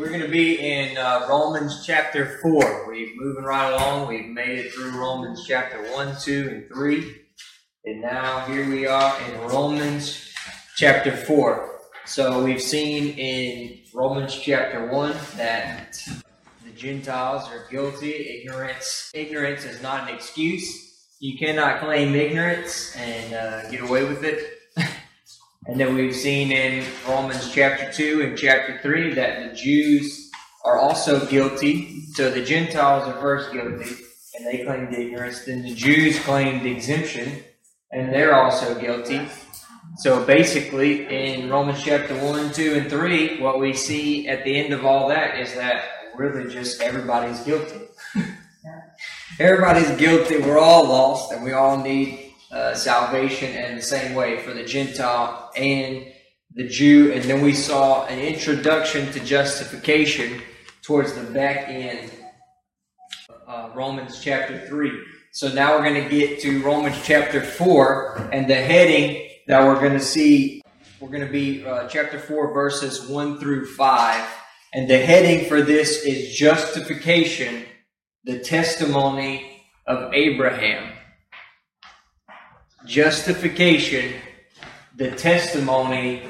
We're going to be in uh, Romans chapter 4. We're moving right along. We've made it through Romans chapter 1, 2, and 3. And now here we are in Romans chapter 4. So we've seen in Romans chapter 1 that the Gentiles are guilty. Ignorance, ignorance is not an excuse. You cannot claim ignorance and uh, get away with it. And then we've seen in Romans chapter 2 and chapter 3 that the Jews are also guilty. So the Gentiles are first guilty, and they claimed ignorance. Then the Jews claimed exemption, and they're also guilty. So basically, in Romans chapter 1, 2, and 3, what we see at the end of all that is that really just everybody's guilty. everybody's guilty. We're all lost, and we all need uh, salvation and the same way for the Gentile and the Jew. And then we saw an introduction to justification towards the back end, uh, Romans chapter 3. So now we're going to get to Romans chapter 4, and the heading that we're going to see, we're going to be uh, chapter 4, verses 1 through 5. And the heading for this is justification, the testimony of Abraham justification, the testimony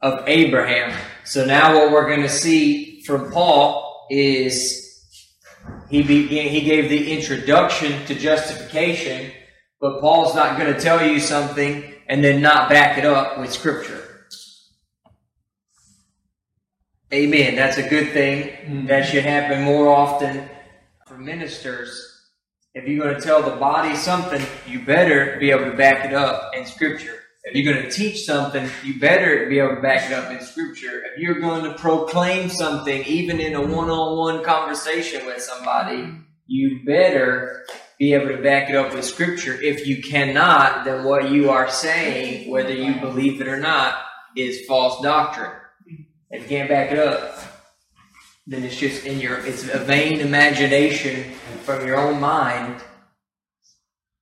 of Abraham. So now what we're going to see from Paul is he began, he gave the introduction to justification, but Paul's not going to tell you something and then not back it up with scripture. Amen. That's a good thing. Mm-hmm. That should happen more often for ministers if you're going to tell the body something, you better be able to back it up in Scripture. If you're going to teach something, you better be able to back it up in Scripture. If you're going to proclaim something, even in a one on one conversation with somebody, you better be able to back it up with Scripture. If you cannot, then what you are saying, whether you believe it or not, is false doctrine. If you can't back it up, then it's just in your it's a vain imagination from your own mind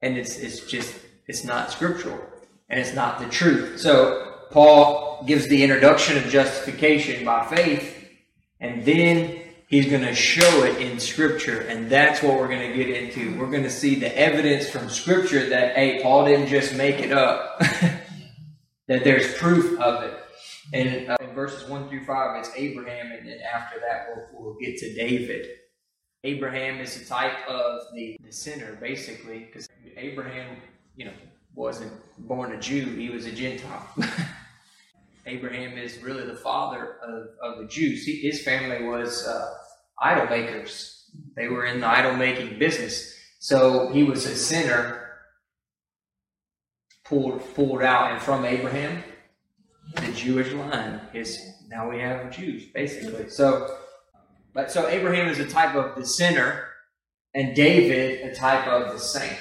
and it's it's just it's not scriptural and it's not the truth. So paul gives the introduction of justification by faith and then he's going to show it in scripture and that's what we're going to get into. We're going to see the evidence from scripture that hey paul didn't just make it up that there's proof of it. And uh, in verses 1 through 5, it's Abraham, and then after that, we'll, we'll get to David. Abraham is the type of the, the sinner, basically, because Abraham, you know, wasn't born a Jew, he was a Gentile. Abraham is really the father of, of the Jews. He, his family was uh, idol makers, they were in the idol making business. So he was a sinner pulled, pulled out, and from Abraham, the Jewish line is now we have Jews basically. So, but so Abraham is a type of the sinner, and David a type of the saint.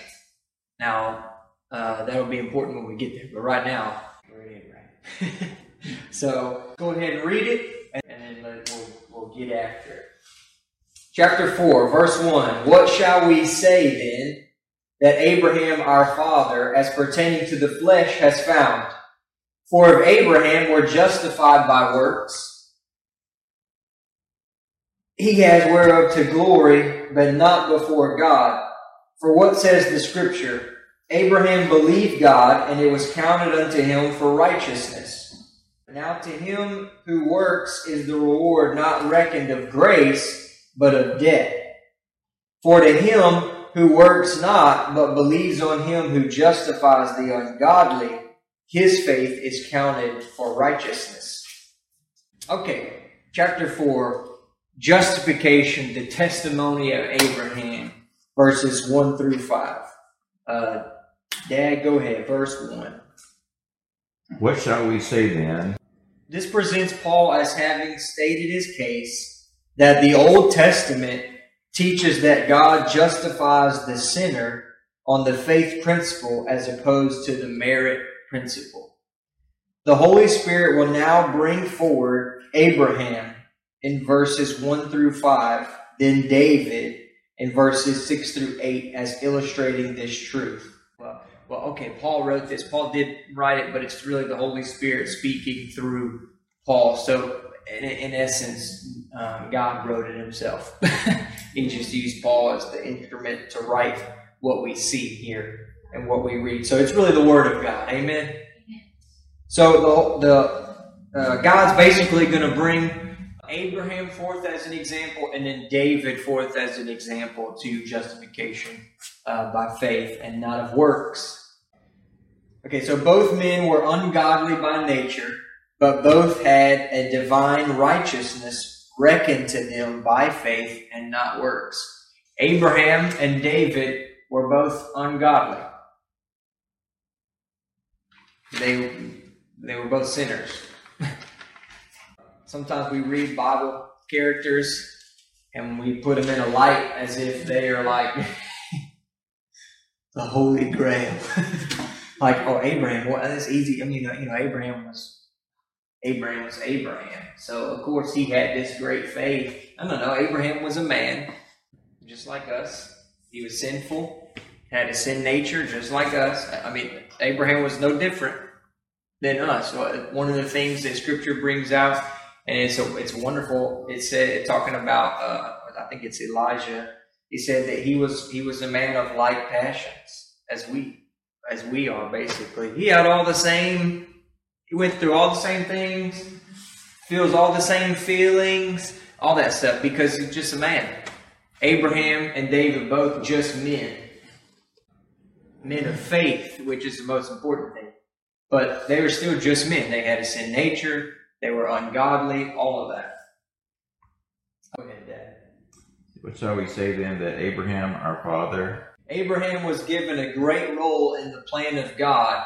Now uh, that'll be important when we get there. But right now we're in Abraham. so go ahead and read it, and, then we'll, we'll get after it. Chapter 4, verse 1. What shall we say then that Abraham our father, as pertaining to the flesh, has found? For if Abraham were justified by works, he has whereof to glory, but not before God. For what says the Scripture? Abraham believed God, and it was counted unto him for righteousness. Now to him who works is the reward not reckoned of grace, but of debt. For to him who works not, but believes on him who justifies the ungodly, his faith is counted for righteousness. Okay, chapter 4, justification, the testimony of Abraham, verses 1 through 5. Uh, Dad, go ahead, verse 1. What shall we say then? This presents Paul as having stated his case that the Old Testament teaches that God justifies the sinner on the faith principle as opposed to the merit principle. The Holy Spirit will now bring forward Abraham in verses 1 through 5, then David in verses 6 through 8 as illustrating this truth. Well, okay, Paul wrote this. Paul did write it, but it's really the Holy Spirit speaking through Paul. So in, in essence, um, God wrote it himself. he just used Paul as the instrument to write what we see here and what we read. So it's really the Word of God. Amen. So the the uh, God's basically going to bring Abraham forth as an example, and then David forth as an example to justification uh, by faith and not of works. Okay, so both men were ungodly by nature, but both had a divine righteousness reckoned to them by faith and not works. Abraham and David were both ungodly. They, they were both sinners. Sometimes we read Bible characters and we put them in a light as if they are like the Holy Grail. like, oh, Abraham, well, that's easy. I mean, you know, Abraham was Abraham was Abraham. So of course he had this great faith. I don't know, Abraham was a man, just like us. He was sinful, had a sin nature just like us. I mean, Abraham was no different than us. One of the things that Scripture brings out, and it's a, it's wonderful. It said talking about uh, I think it's Elijah. He said that he was he was a man of like passions as we as we are basically. He had all the same. He went through all the same things, feels all the same feelings, all that stuff because he's just a man. Abraham and David both just men, men of faith, which is the most important thing. But they were still just men. They had a sin nature. They were ungodly. All of that. Go ahead, Dad. What shall we say then that Abraham, our father, Abraham was given a great role in the plan of God,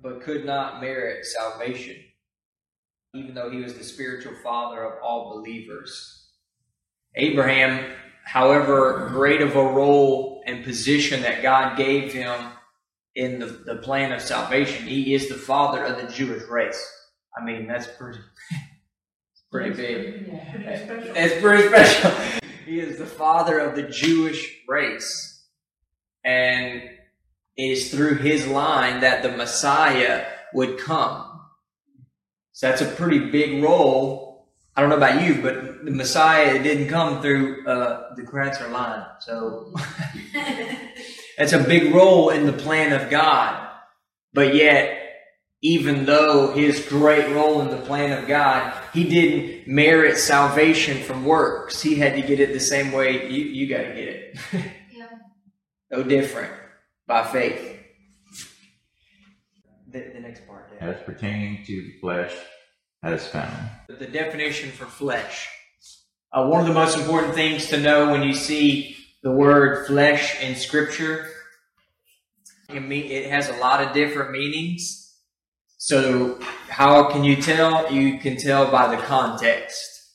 but could not merit salvation, even though he was the spiritual father of all believers. Abraham, however great of a role and position that God gave him in the, the plan of salvation. He is the father of the Jewish race. I mean, that's pretty, pretty big. It's pretty special. He is the father of the Jewish race. And it is through his line that the Messiah would come. So that's a pretty big role. I don't know about you, but the Messiah didn't come through uh, the Kratzer line. So That's a big role in the plan of God. But yet, even though his great role in the plan of God, he didn't merit salvation from works. He had to get it the same way you, you got to get it. yeah. No different. By faith. The, the next part. As pertaining to the flesh, as found. The definition for flesh. Uh, one of the most important things to know when you see the word flesh in Scripture. It has a lot of different meanings. So, how can you tell? You can tell by the context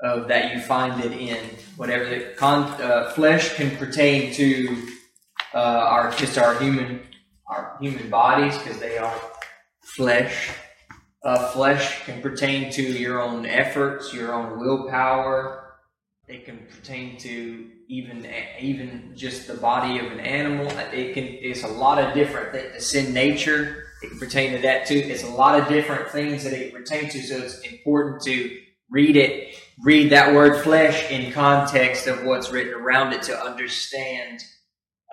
of that you find it in. Whatever the con- uh, flesh can pertain to uh, our just our human our human bodies because they are flesh. Uh, flesh can pertain to your own efforts, your own willpower. It can pertain to even even just the body of an animal. It can it's a lot of different things. The sin nature pertain to that too. It's a lot of different things that it pertains to. So it's important to read it, read that word flesh in context of what's written around it to understand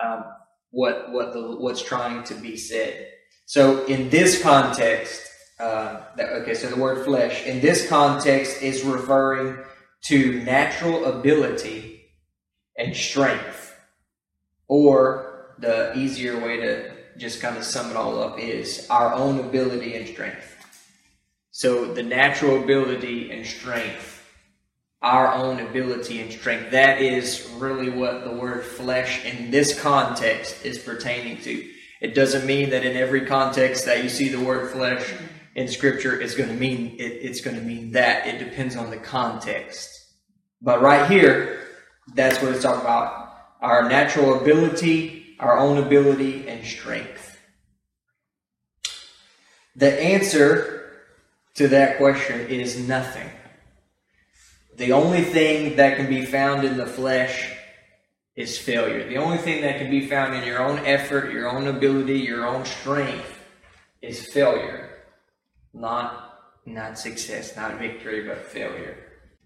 um, what what the what's trying to be said. So in this context, uh, that, okay, so the word flesh in this context is referring to natural ability and strength. Or the easier way to just kind of sum it all up is our own ability and strength. So the natural ability and strength, our own ability and strength, that is really what the word flesh in this context is pertaining to. It doesn't mean that in every context that you see the word flesh in scripture it's going to mean it, it's going to mean that. It depends on the context. But right here, that's what it's talking about. Our natural ability, our own ability, and strength. The answer to that question is nothing. The only thing that can be found in the flesh is failure. The only thing that can be found in your own effort, your own ability, your own strength is failure, not not success, not victory, but failure.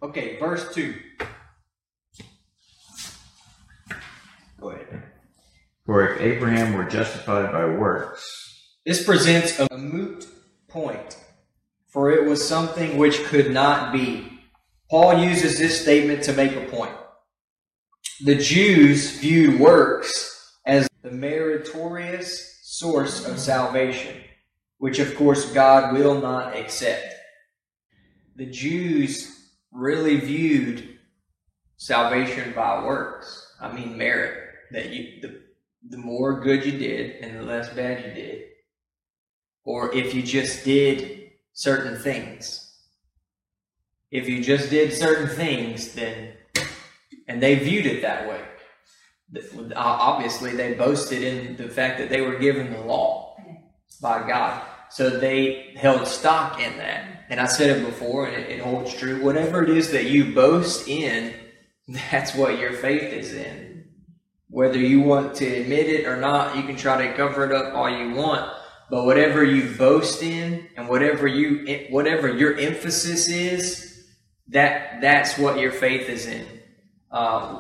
Okay, verse 2. Go ahead. For if Abraham were justified by works, This presents a moot point, for it was something which could not be. Paul uses this statement to make a point. The Jews viewed works as the meritorious source of salvation, which of course God will not accept. The Jews really viewed salvation by works. I mean merit. That you the, the more good you did and the less bad you did. Or if you just did certain things. If you just did certain things, then and they viewed it that way. Obviously, they boasted in the fact that they were given the law by God. So they held stock in that. And I said it before, and it, it holds true. Whatever it is that you boast in, that's what your faith is in. Whether you want to admit it or not, you can try to cover it up all you want. But whatever you boast in, and whatever you, whatever your emphasis is, that that's what your faith is in. Um,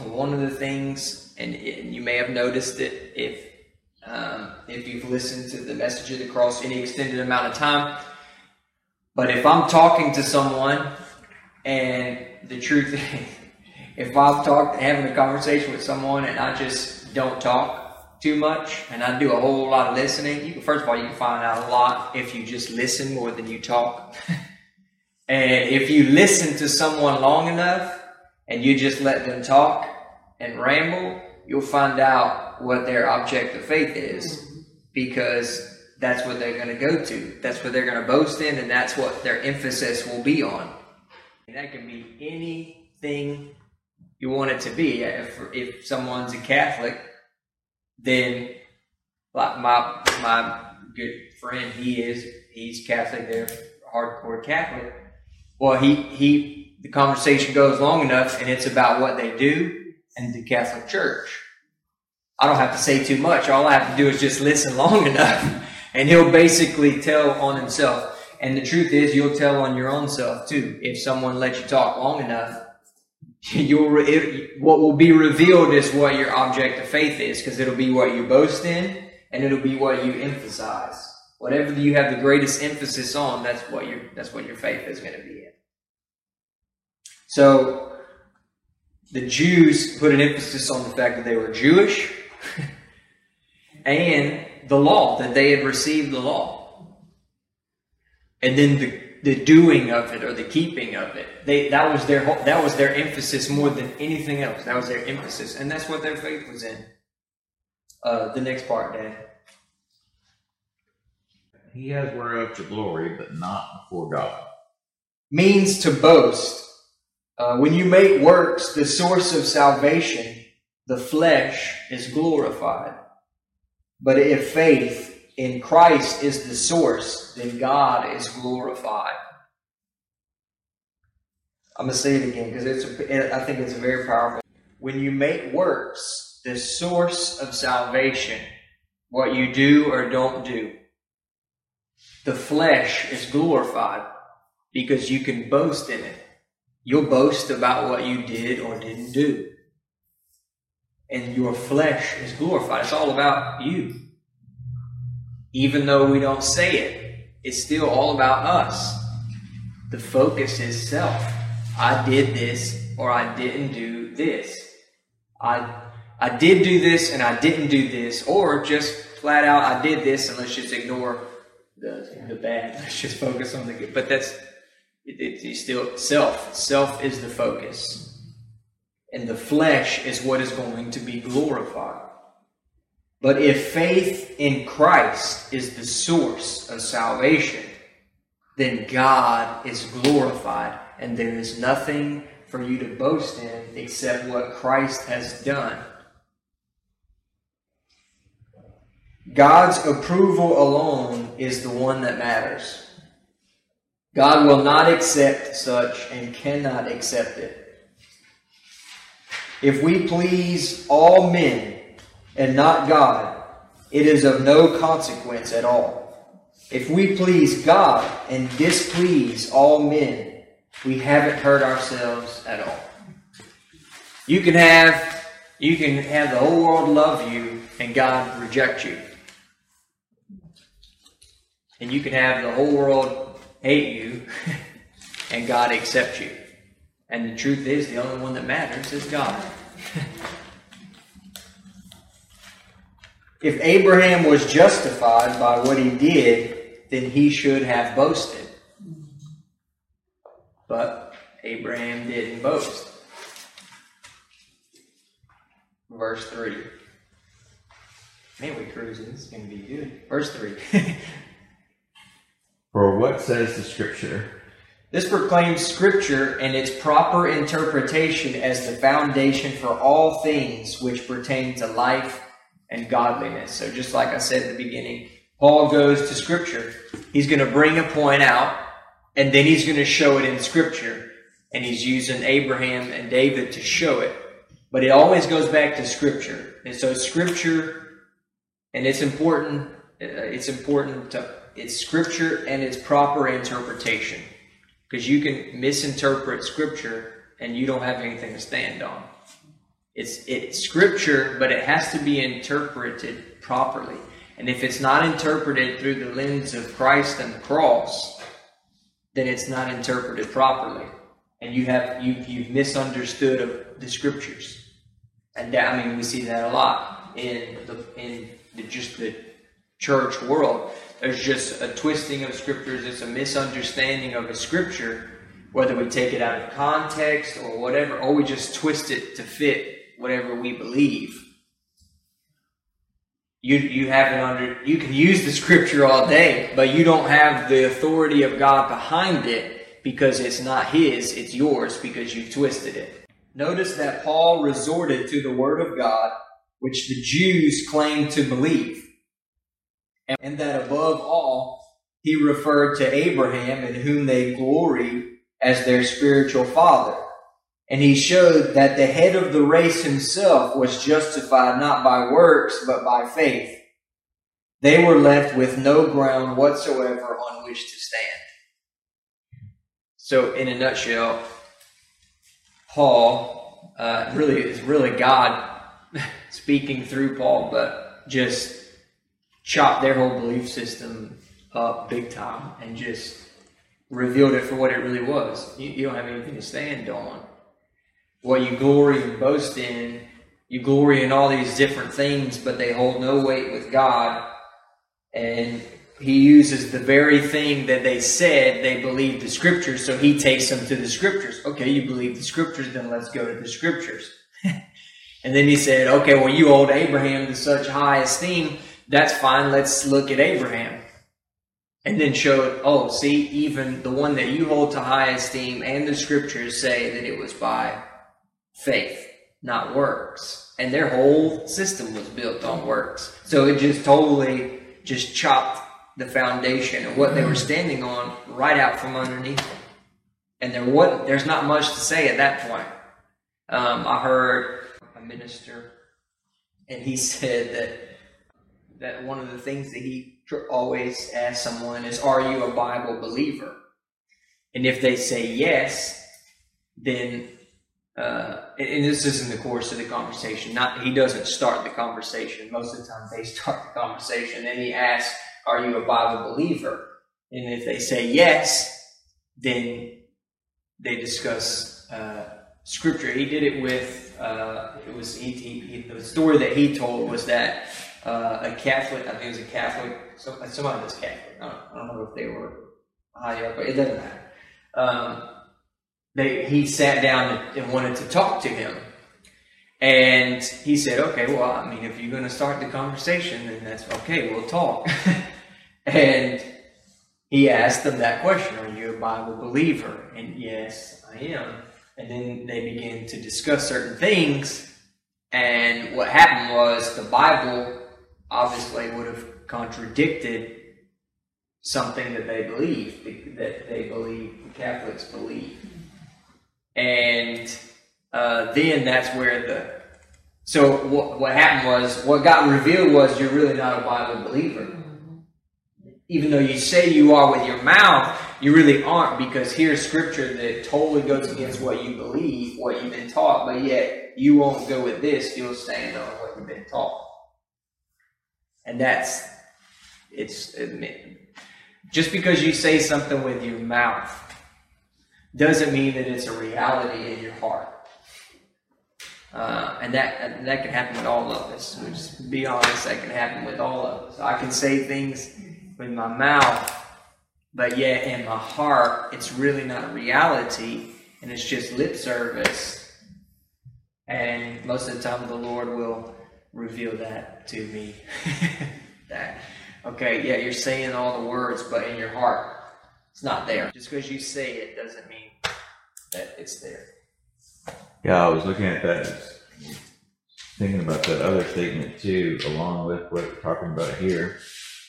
one of the things, and, and, you may have noticed it if um, if you've listened to the message of the cross any extended amount of time. But if I'm talking to someone, and the truth, if I'm talking, having a conversation with someone, and I just don't talk too much, and I do a whole lot of listening, you can, first of all, you can find out a lot if you just listen more than you talk. and if you listen to someone long enough, and you just let them talk and ramble, you'll find out what their object of faith is mm-hmm. because that's what they're going to go to. That's what they're going to boast in, and that's what their emphasis will be on. And that can be anything you want it to be. If, if someone's a Catholic, then like my my good friend, he is he's Catholic. They're hardcore Catholic. Well, he he the conversation goes long enough, and it's about what they do and the Catholic Church. I don't have to say too much. All I have to do is just listen long enough, and he'll basically tell on himself. And the truth is, you'll tell on your own self too. If someone lets you talk long enough, you'll it, what will be revealed is what your object of faith is, because it'll be what you boast in, and it'll be what you emphasize. Whatever you have the greatest emphasis on, that's what your that's what your faith is going to be in. So the Jews put an emphasis on the fact that they were Jewish and the law, that they had received the law. And then the, the doing of it or the keeping of it. They, that, was their, that was their emphasis more than anything else. That was their emphasis. And that's what their faith was in. Uh, the next part, Dan. He has whereof to glory, but not before God. Means to boast. Uh, when you make works the source of salvation, the flesh is glorified. But if faith in Christ is the source, then God is glorified. I'm going to say it again because it's a, I think it's very powerful. When you make works the source of salvation, what you do or don't do, the flesh is glorified because you can boast in it. You'll boast about what you did or didn't do and your flesh is glorified. It's all about you. Even though we don't say it, it's still all about us. The focus is self. I did this or I didn't do this. I I did do this and I didn't do this, or just flat out I did this and let's just ignore the the bad. Let's just focus on the good. But that's it, it, it's still self. Self is the focus and the flesh is what is going to be glorified. But if faith in Christ is the source of salvation, then God is glorified, and there is nothing for you to boast in except what Christ has done. God's approval alone is the one that matters. God will not accept such and cannot accept it. If we please all men and not God, it is of no consequence at all. If we please God and displease all men, we haven't hurt ourselves at all. You can have you can have the whole world love you and God reject you. And you can have the whole world hate you and God accept you. And the truth is the only one that matters is God. if Abraham was justified by what he did, then he should have boasted. But Abraham didn't boast. Verse 3. Man, we cruising. This is going to be good. Verse 3. For what says the scripture? This proclaims Scripture and its proper interpretation as the foundation for all things which pertain to life and godliness. So, just like I said at the beginning, Paul goes to Scripture. He's going to bring a point out, and then he's going to show it in Scripture. And he's using Abraham and David to show it. But it always goes back to Scripture. And so, Scripture, and it's important, uh, it's important to, it's Scripture and its proper interpretation because you can misinterpret scripture and you don't have anything to stand on. It's it's scripture, but it has to be interpreted properly. And if it's not interpreted through the lens of Christ and the cross, then it's not interpreted properly. And you have you you've misunderstood the scriptures. And that, I mean, we see that a lot in the in the, just the church world. There's just a twisting of scriptures. It's a misunderstanding of a scripture, whether we take it out of context or whatever, or we just twist it to fit whatever we believe. You, you haven't under you can use the scripture all day, but you don't have the authority of God behind it because it's not his, it's yours because you've twisted it. Notice that Paul resorted to the word of God, which the Jews claimed to believe and that above all, he referred to Abraham in whom they glory as their spiritual father. And he showed that the head of the race himself was justified not by works, but by faith. They were left with no ground whatsoever on which to stand. So, in a nutshell, Paul uh, really is really God speaking through Paul, but just chopped their whole belief system up big time and just revealed it for what it really was. You, you don't have anything to stand on. What you glory and boast in, you glory in all these different things, but they hold no weight with God. And he uses the very thing that they said they believed the scriptures, so he takes them to the scriptures. Okay, you believe the scriptures, then let's go to the scriptures. and then he said, okay, well, you hold Abraham to such high esteem that's fine. Let's look at Abraham. And then show, it, oh, see, even the one that you hold to high esteem and the scriptures say that it was by faith, not works. And their whole system was built on works. So it just totally just chopped the foundation of what they were standing on right out from underneath And there wasn't, there's not much to say at that point. Um, I heard a minister, and he said that that one of the things that he always asks someone is, Are you a Bible believer? And if they say yes, then, uh, and this is in the course of the conversation, not he doesn't start the conversation. Most of the time they start the conversation. And he asks, Are you a Bible believer? And if they say yes, then they discuss uh, scripture. He did it with, uh, it was, he, he, the story that he told was that uh, a Catholic, I think it was a Catholic, somebody was Catholic. I don't, I don't, know if they were high up, but it doesn't matter. Um, they, he sat down and wanted to talk to him. And he said, okay, well, I mean, if you're going to start the conversation, then that's okay, we'll talk. and he asked them that question Are you a Bible believer? And yes, I am. And then they began to discuss certain things. And what happened was the Bible obviously would have contradicted something that they believe, that they believe, Catholics believe. And uh, then that's where the. So what, what happened was, what got revealed was you're really not a Bible believer. even though you say you are with your mouth, you really aren't because here's scripture that totally goes against what you believe, what you've been taught, but yet you won't go with this, you'll stand on what you've been taught. And that's, it's, just because you say something with your mouth doesn't mean that it's a reality in your heart. Uh, and that that can happen with all of us. So just be honest, that can happen with all of us. I can say things with my mouth, but yet in my heart, it's really not reality, and it's just lip service. And most of the time, the Lord will reveal that to me. that okay, yeah, you're saying all the words, but in your heart, it's not there. Just because you say it doesn't mean that it's there. Yeah, I was looking at that, thinking about that other statement too, along with what we're talking about here,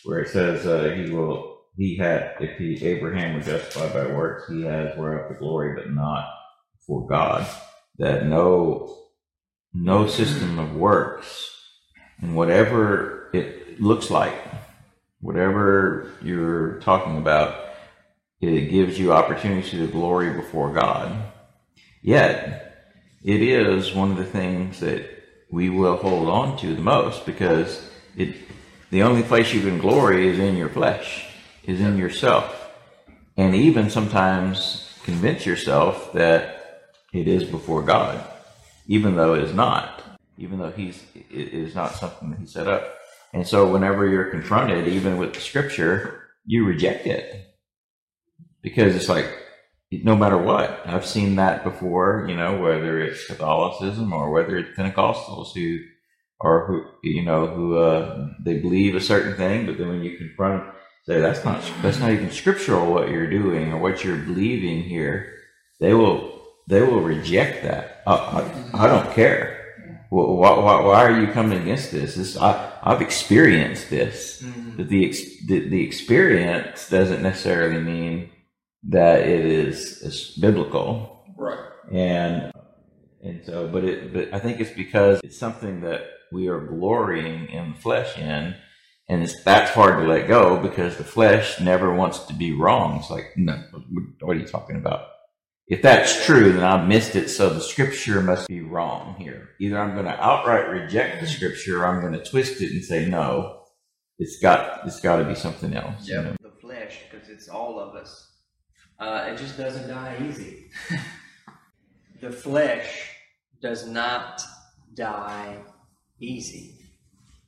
where it says uh, he will, he had, if he Abraham was justified by works, he has whereof the glory, but not for God. That no, no system of works, and whatever it looks like, whatever you're talking about, it gives you opportunity to glory before God. Yet, it is one of the things that we will hold on to the most because it the only place you can glory is in your flesh, is in yourself. And even sometimes convince yourself that it is before God, even though it is not, even though he's it is not something that he set up. And so whenever you're confronted, even with the scripture, you reject it. Because it's like, no matter what. I've seen that before, you know, whether it's Catholicism or whether it's Pentecostals who or who you know who uh, they believe a certain thing, but then when you confront, them, say that's not that's not even scriptural what you're doing or what you're believing here. They will they will reject that. I, I, I don't care. Why, why, why, are you coming against this? This I, I've experienced this. Mm-hmm. But the, the the experience doesn't necessarily mean that it is, is biblical. Right. And and so but it but I think it's because it's something that we are glorying in the flesh in and it's that's hard to let go because the flesh never wants to be wrong. It's like, no, what are you talking about? If that's true, then I missed it. So the scripture must be wrong here. Either I'm going to outright reject the scripture, or I'm going to twist it and say no. It's got it's got to be something else. Yeah, you know? the flesh, because it's all of us. Uh, it just doesn't die easy. the flesh does not die easy.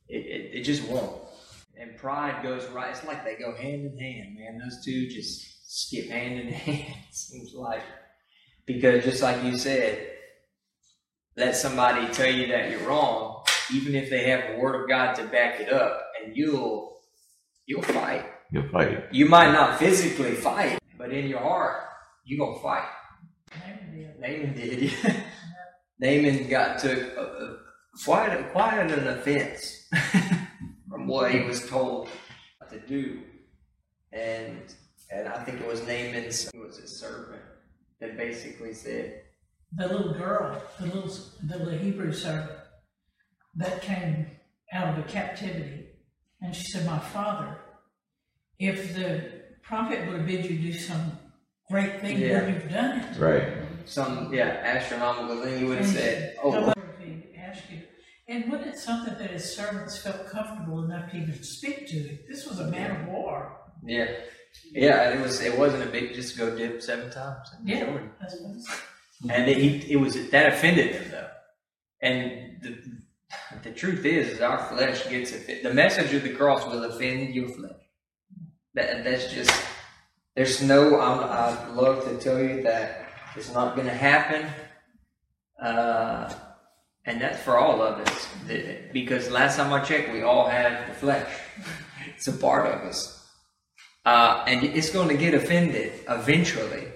It, it, it, just won't. And pride goes right. It's like they go hand in hand, man. Those two just skip hand in hand, seems like. Because just like you said, let somebody tell you that you're wrong, even if they have the word of God to back it up, and you'll you'll fight. You'll fight. You might not physically fight, but in your heart, you're going to fight. Naaman did. Naaman got to uh, quite, quite an offense from what he was told to do. And and I think it was Naaman's, it was his servant, that basically said, The little girl, the little, the little Hebrew servant that came out of a captivity, and she said, My father, if the prophet would have bid you do some great thing, yeah. then you've done it. Right. Some, yeah, astronomical thing, you would have said, oh. Ask you. And wasn't it something that his servants felt comfortable enough to even speak to it? This was a man of war. Yeah. Yeah, it was. It wasn't a big just go dip seven times. Yeah, and it, he, it was that offended him though. And the the truth is, is our flesh gets offended. The message of the cross will offend your flesh. That, that's just, there's no, I'm, I'd love to tell you that it's not going to happen. Uh, and that's for all of us. Because last time I checked, we all have the flesh. It's a part of us. Uh, and it's going to get offended eventually.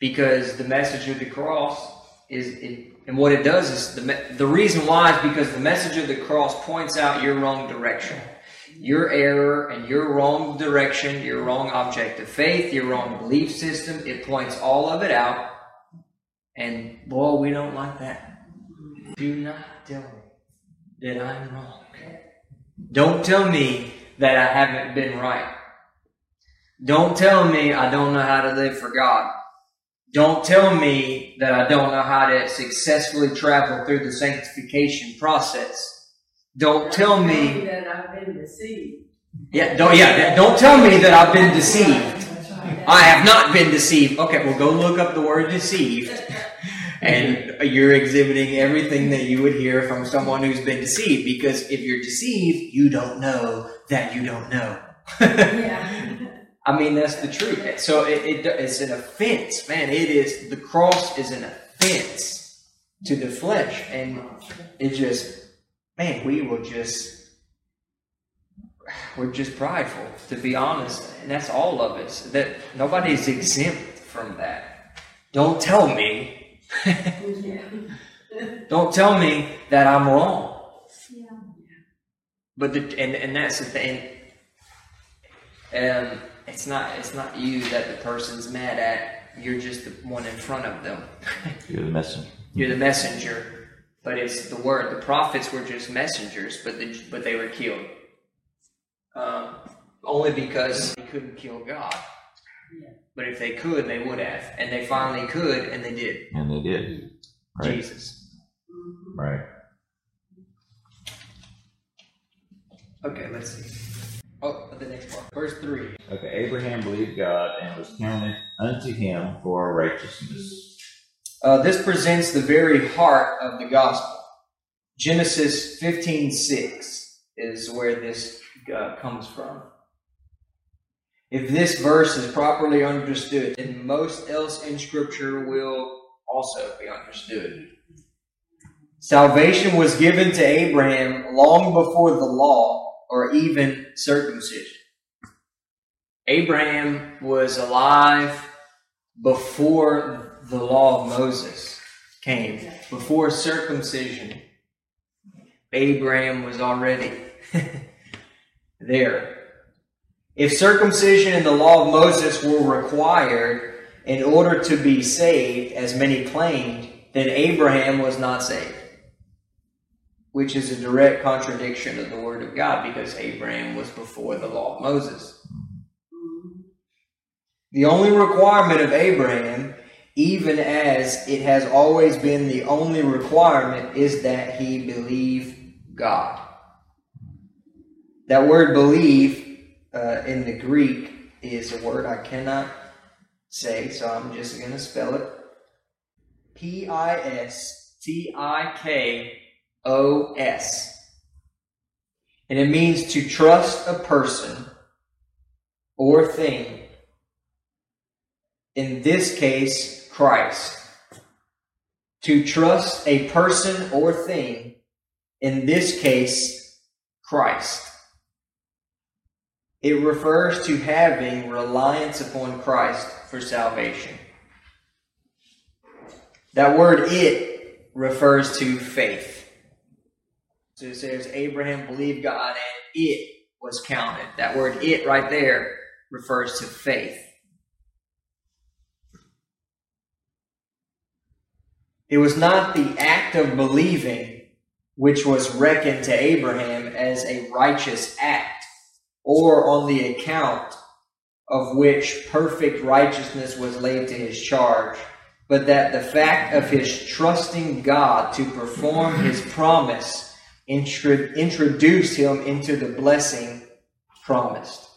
Because the message of the cross is, it, and what it does is, the, the reason why is because the message of the cross points out your wrong direction your error and your wrong direction, your wrong object of faith, your wrong belief system. It points all of it out. And boy, we don't like that. Do not tell me that I'm wrong. Don't tell me that I haven't been right. Don't tell me I don't know how to live for God. Don't tell me that I don't know how to successfully travel through the sanctification process. Don't tell me that I've been deceived. Yeah, don't yeah, don't tell me that I've been deceived. I have not been deceived. Okay, well go look up the word deceived. And you're exhibiting everything that you would hear from someone who's been deceived because if you're deceived, you don't know that you don't know. Yeah. I mean, that's the truth. So it, it, it's an offense, man. It is, the cross is an offense to the flesh. And it just, man, we will just, we're just prideful, to be honest. And that's all of us. That nobody's exempt from that. Don't tell me, don't tell me that I'm wrong. Yeah. But the, and and that's the thing. Um, it's not it's not you that the person's mad at. You're just the one in front of them. You're the messenger. You're the messenger, but it's the word. The prophets were just messengers, but the, but they were killed. Um, only because they couldn't kill God. Yeah. But if they could, they would have, and they finally could, and they did. And they did. Right. Jesus. Mhm. Right. Okay, let's see. Oh, the next part, verse three. Okay. Abraham believed God and was counted unto him for righteousness. Uh, this presents the very heart of the gospel. Genesis 15:6 is where this uh, comes from. If this verse is properly understood, then most else in Scripture will also be understood. Salvation was given to Abraham long before the law or even circumcision. Abraham was alive before the law of Moses came, before circumcision. Abraham was already there. If circumcision and the law of Moses were required in order to be saved, as many claimed, then Abraham was not saved. Which is a direct contradiction of the Word of God because Abraham was before the law of Moses. The only requirement of Abraham, even as it has always been the only requirement, is that he believe God. That word believe uh, in the Greek is a word I cannot say, so I'm just going to spell it P I S T I K O S. And it means to trust a person or thing in this case, Christ. To trust a person or thing, in this case, Christ. It refers to having reliance upon Christ for salvation. That word it refers to faith. So it says Abraham believed God and it was counted. That word it right there refers to faith. It was not the act of believing which was reckoned to Abraham as a righteous act, or on the account of which perfect righteousness was laid to his charge, but that the fact of his trusting God to perform his promise intro- introduced him into the blessing promised.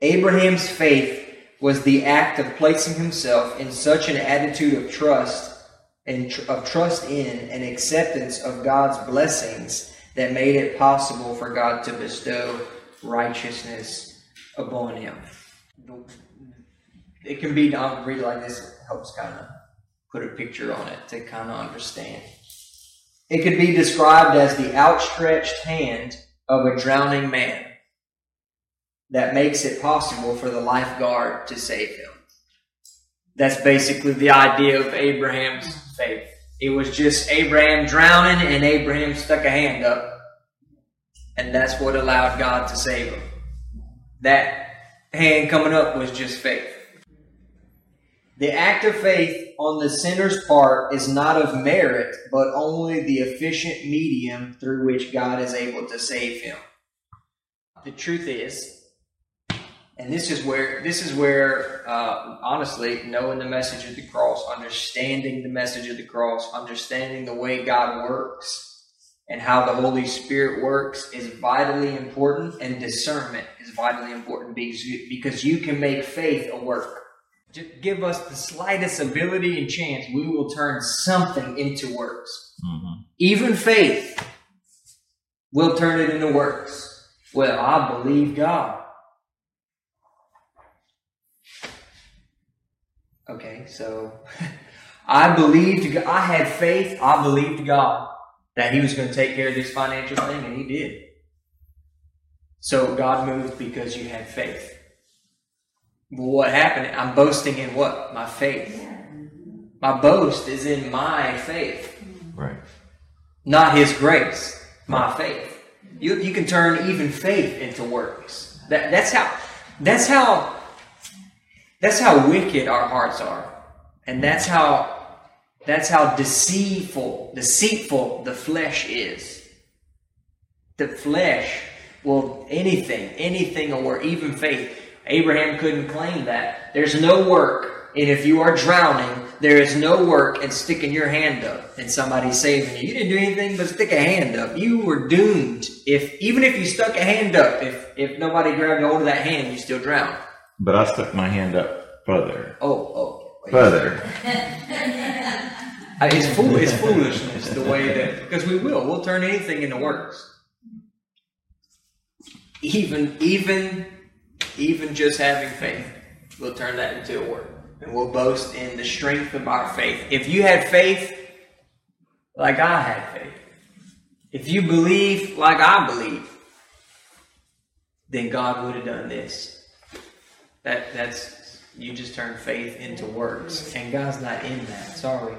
Abraham's faith was the act of placing himself in such an attitude of trust and tr- of trust in and acceptance of God's blessings that made it possible for God to bestow righteousness upon him. It can be, I'll read like this, it helps kind of put a picture on it to kind of understand. It could be described as the outstretched hand of a drowning man that makes it possible for the lifeguard to save him. That's basically the idea of Abraham's faith. It was just Abraham drowning and Abraham stuck a hand up. And that's what allowed God to save him. That hand coming up was just faith. The act of faith on the sinner's part is not of merit, but only the efficient medium through which God is able to save him. The truth is, And this is where this is where uh, honestly knowing the message of the cross, understanding the message of the cross, understanding the way God works and how the Holy Spirit works is vitally important, and discernment is vitally important because you, because you can make faith a work. Just give us the slightest ability and chance, we will turn something into works. Mhm. Even faith will turn it into works. Well, I believe God. Okay, so I believed, I had faith, I believed God that He was going to take care of this financial thing, and He did. So God moved because you had faith. Well, what happened? I'm boasting in what? My faith. My boast is in my faith Right. not his grace, my faith. You, you can turn even faith into works. That, that's how that's how that's how wicked our hearts are. And that's how that's how deceitful, deceitful the flesh is. The flesh will anything, anything work, even faith. Abraham couldn't claim that. There's no work. And if you are drowning, there is no work in sticking your hand up and somebody saving you. You didn't do anything but stick a hand up. You were doomed. If even if you stuck a hand up, if if nobody grabbed hold of that hand, you still drown. But I stuck my hand up further. Oh, oh. Further. It's fool. It's foolishness the way that because we will. We'll turn anything into works. Even even even just having faith, we'll turn that into a work, and we'll boast in the strength of our faith. If you had faith, like I had faith, if you believe like I believe, then God would have done this. That that's you just turn faith into works, and God's not in that. Sorry.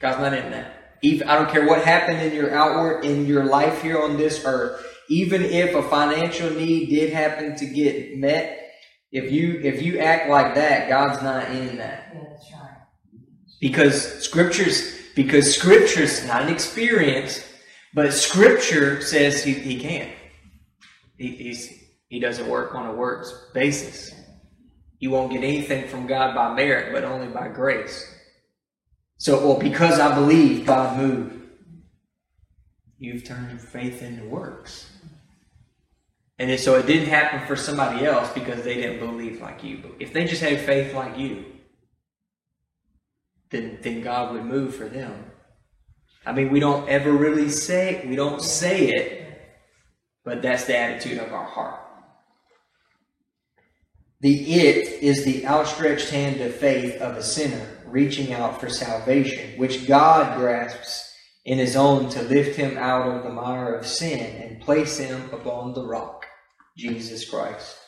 God's not in that. Even, I don't care what happened in your outward in your life here on this earth. Even if a financial need did happen to get met, if you if you act like that, God's not in that. Yeah, that's right. Because scriptures because scriptures not an experience, but scripture says he, he can't. He he's, he doesn't work on a works basis. You won't get anything from God by merit, but only by grace. So, well, because I believe God moved, you've turned faith into works. And so it didn't happen for somebody else because they didn't believe like you. But if they just had faith like you, then then God would move for them. I mean, we don't ever really say we don't say it, but that's the attitude of our heart. The it is the outstretched hand of faith of a sinner reaching out for salvation, which God grasps in his own to lift him out of the mire of sin and place him upon the rock, Jesus Christ.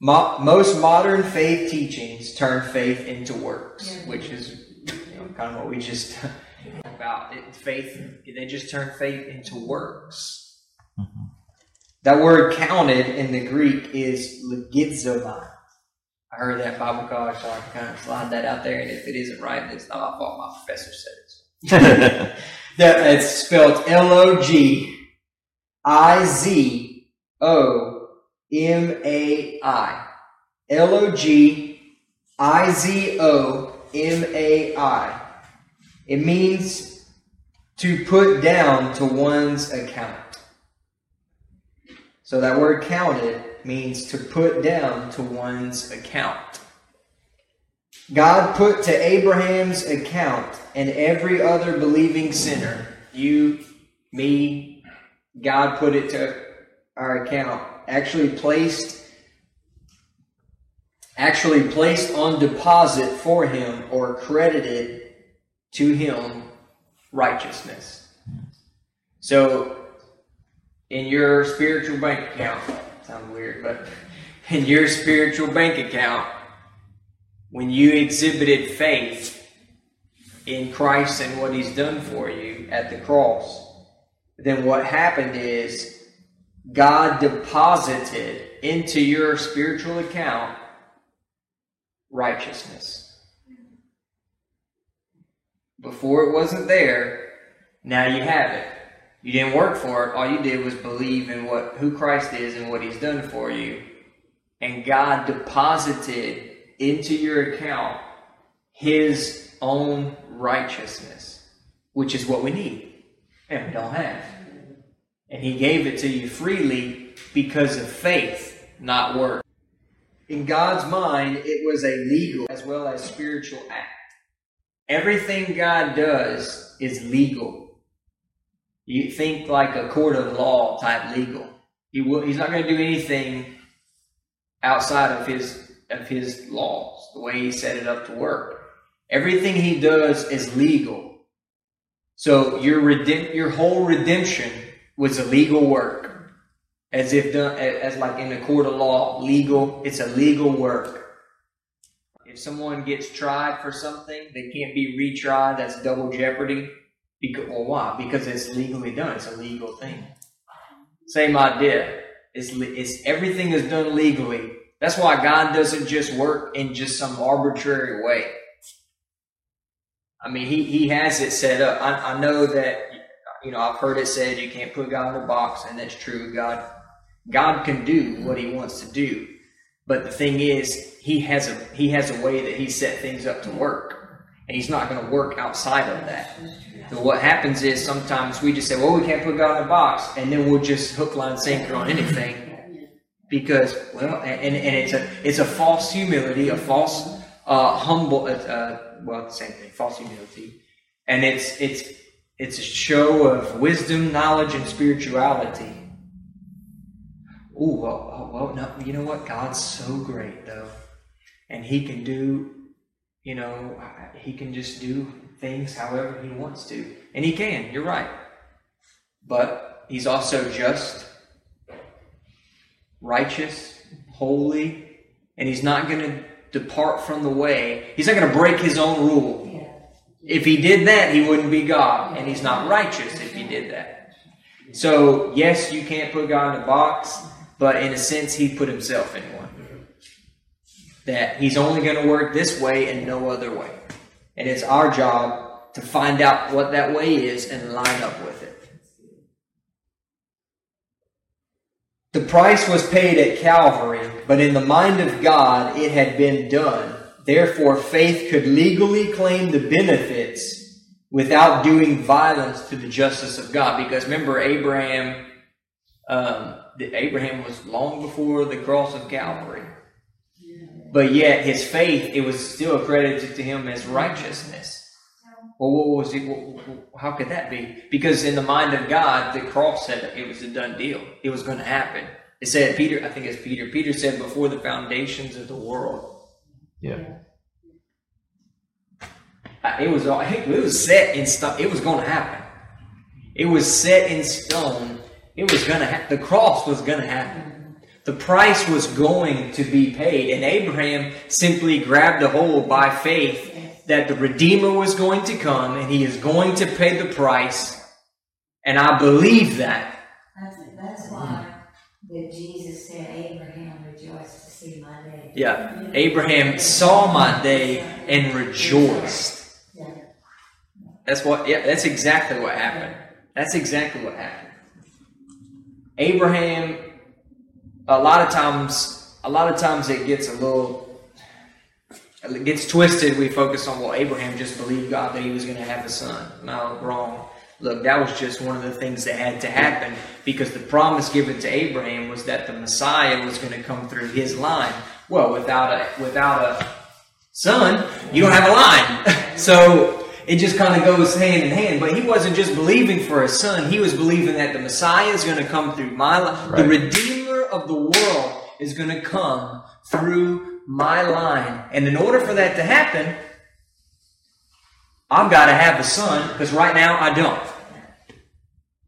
Mo- most modern faith teachings turn faith into works, which is you know, kind of what we just about. It, faith, they just turn faith into works. Mm-hmm. That word counted in the Greek is logizomai. I heard that Bible college, so I can kind of slide that out there. And if it isn't right, it's not my fault. My professor said it. that it's spelled L O G I Z O M A I. L O G I Z O M A I. It means to put down to one's account. So that word counted means to put down to one's account. God put to Abraham's account and every other believing sinner, you, me, God put it to our account, actually placed actually placed on deposit for him or credited to him righteousness. So in your spiritual bank account, sounds weird, but in your spiritual bank account, when you exhibited faith in Christ and what He's done for you at the cross, then what happened is God deposited into your spiritual account righteousness. Before it wasn't there, now you have it. You didn't work for it. All you did was believe in what who Christ is and what He's done for you, and God deposited into your account His own righteousness, which is what we need and we don't have. And He gave it to you freely because of faith, not work. In God's mind, it was a legal as well as spiritual act. Everything God does is legal. You think like a court of law type legal. He will, he's not going to do anything outside of his of his laws, the way he set it up to work. Everything he does is legal. So your redemp- your whole redemption was a legal work, as if done as like in a court of law, legal. It's a legal work. If someone gets tried for something, they can't be retried. That's double jeopardy. Because, well, why? Because it's legally done. It's a legal thing. Same idea. It's, it's everything is done legally. That's why God doesn't just work in just some arbitrary way. I mean, he, he has it set up. I, I know that, you know, I've heard it said you can't put God in a box, and that's true. God, God can do what he wants to do. But the thing is, he has a, he has a way that he set things up to work. And he's not going to work outside of that. So what happens is sometimes we just say, well, we can't put God in a box, and then we'll just hook, line, sinker on anything because well, and, and it's a it's a false humility, a false uh, humble, uh, uh, well, same thing, false humility, and it's it's it's a show of wisdom, knowledge, and spirituality. Oh well, oh, well, no, you know what? God's so great though, and He can do, you know, He can just do things however He wants to, and He can. You're right, but He's also just righteous, holy, and he's not going to depart from the way. He's not going to break his own rule. If he did that, he wouldn't be God, and he's not righteous if he did that. So, yes, you can't put God in a box, but in a sense, he put himself in one. That he's only going to work this way and no other way. And it's our job to find out what that way is and line up with it. The price was paid at Calvary, but in the mind of God it had been done. Therefore, faith could legally claim the benefits without doing violence to the justice of God. Because remember, Abraham, um, Abraham was long before the cross of Calvary. But yet, his faith, it was still accredited to him as righteousness. Well, what was it? How could that be? Because in the mind of God, the cross said it was a done deal. It was going to happen. It said Peter. I think it's Peter. Peter said before the foundations of the world. Yeah. It was all. It was set in stone. It was going to happen. It was set in stone. It was going to happen. The cross was going to happen. The price was going to be paid, and Abraham simply grabbed a hold by faith that the Redeemer was going to come and he is going to pay the price. And I believe that. That's, that's why that Jesus said, Abraham rejoiced to see my day. Yeah. Abraham saw my day and rejoiced. Yeah. That's what, yeah, that's exactly what happened. That's exactly what happened. Abraham, a lot of times, a lot of times it gets a little it gets twisted. We focus on well, Abraham just believed God that he was going to have a son. No, wrong. Look, that was just one of the things that had to happen because the promise given to Abraham was that the Messiah was going to come through his line. Well, without a without a son, you don't have a line. so it just kind of goes hand in hand. But he wasn't just believing for a son; he was believing that the Messiah is going to come through my line. Right. The Redeemer of the world is going to come through my line. And in order for that to happen, I've got to have a son because right now I don't.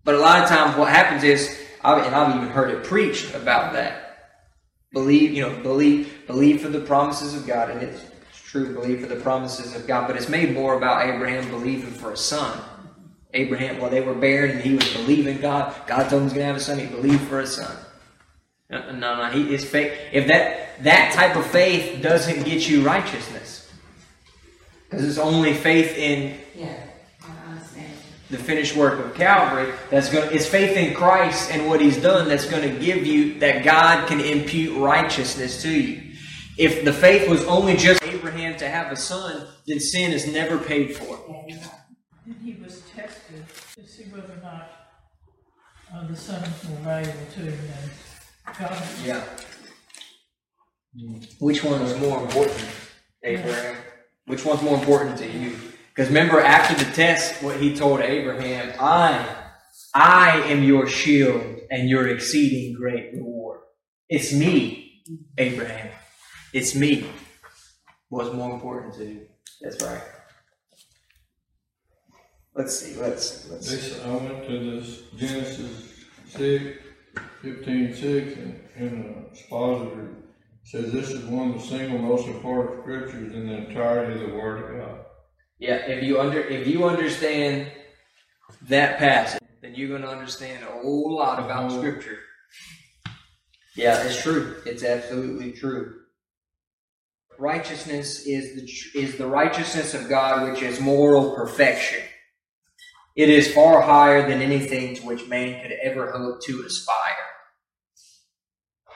But a lot of times, what happens is, and I've even heard it preached about that. Believe, you know, believe, believe for the promises of God, and it's true. Believe for the promises of God, but it's made more about Abraham believing for a son. Abraham, well, they were barren, and he was believing God. God told him he's going to have a son. He believed for a son. No, no, no. He, his faith. If that that type of faith doesn't get you righteousness, because it's only faith in Yeah, the finished work of Calvary. That's going. It's faith in Christ and what He's done that's going to give you that God can impute righteousness to you. If the faith was only just Abraham to have a son, then sin is never paid for. And he was tested to see whether or not uh, the son was more valuable to him than God. Yeah. Hmm. Which one was more important, Abraham? Which one's more important to you? Because remember, after the test, what he told Abraham, I, I am your shield and your exceeding great reward. It's me, Abraham. It's me. What's more important to you? That's right. Let's see. Let's let's. See. This, I went to this Genesis six, fifteen six, and in the expositor says this is one of the single most important scriptures in the entirety of the Word of God. Yeah, if you under if you understand that passage, then you're going to understand a whole lot about Mhm. Scripture. Yeah, it's true. It's absolutely true. Righteousness is the is the righteousness of God, which is moral perfection. It is far higher than anything to which man could ever hope to aspire.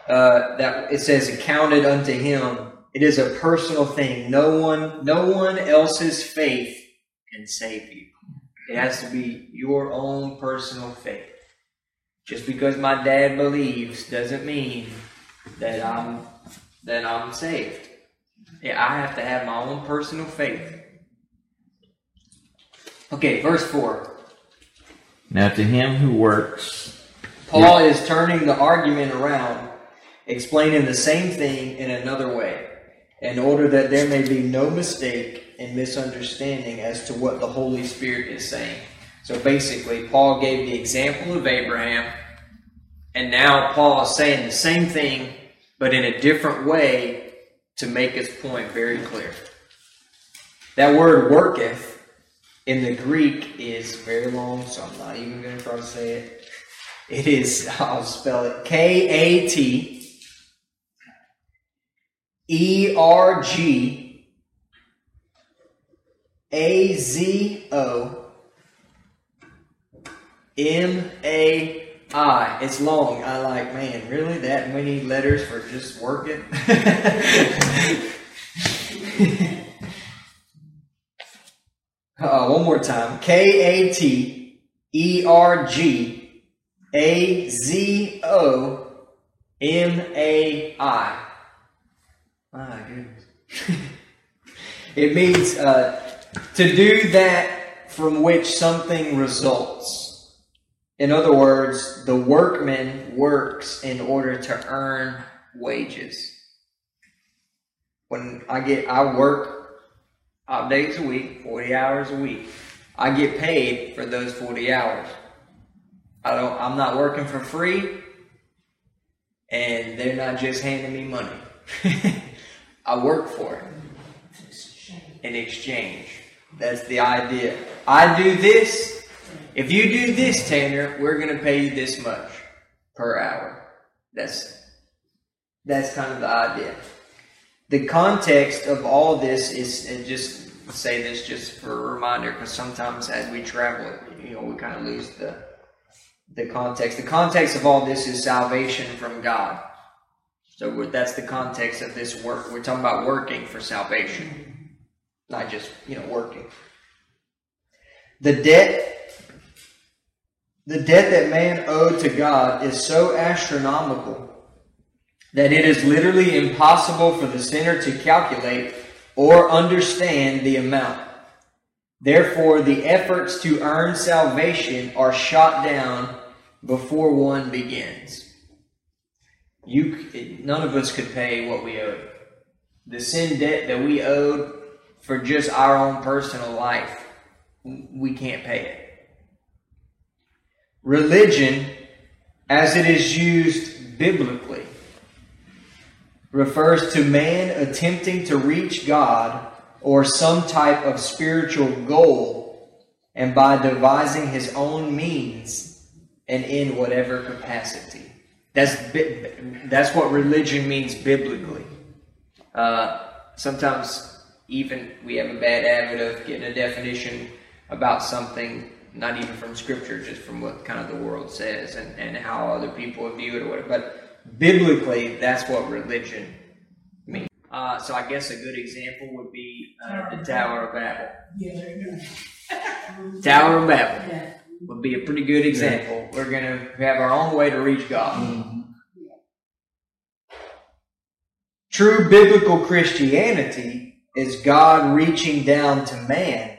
Uh, that it says, "Accounted unto him." It is a personal thing. No one, no one else's faith can save you. It has to be your own personal faith. Just because my dad believes doesn't mean that I'm that I'm saved. Yeah, I have to have my own personal faith. Okay, verse four. Now to him who works, Paul is turning the argument around, explaining the same thing in another way, in order that there may be no mistake and misunderstanding as to what the Holy Spirit is saying. So basically, Paul gave the example of Abraham, and now Paul is saying the same thing, but in a different way to make his point very clear. That word worketh in the Greek is very long, so I'm not even going to try to say it. It is, I'll spell it K A T E R G A Z O M A I. It's long. I like, man, really? That many letters for just working? uh, one more time. K A T E R G A Z O M A I. My goodness. it means uh, to do that from which something results. In other words, the workman works in order to earn wages. When I get, I work five days a week, 40 hours a week. I get paid for those 40 hours. I don't, I'm not working for free and they're not just handing me money. I work for it in exchange. That's the idea. I do this. If you do this, Tanner, we're going to pay you this much per hour. That's that's kind of the idea. The context of all this is, and just say this just for a reminder, because sometimes as we travel, you know, we kind of lose the the context. The context of all this is salvation from God. So that's the context of this work. We're talking about working for salvation, not just you know working. The debt, the debt that man owed to God is so astronomical that it is literally impossible for the sinner to calculate or understand the amount. Therefore, the efforts to earn salvation are shot down before one begins. You, none of us could pay what we owed. The sin debt that we owed for just our own personal life, we can't pay it. Religion, as it is used biblically, refers to man attempting to reach God or some type of spiritual goal and by devising his own means and in whatever capacity. That's that's what religion means biblically. Uh, sometimes even we have a bad habit of getting a definition about something not even from scripture, just from what kind of the world says and, and how other people view it or whatever. But biblically, that's what religion means. Uh, so I guess a good example would be uh, the Tower of Babel. Yeah. Tower of Babel Yeah. would be a pretty good example. We're going to have our own way to reach God. True biblical Christianity is God reaching down to man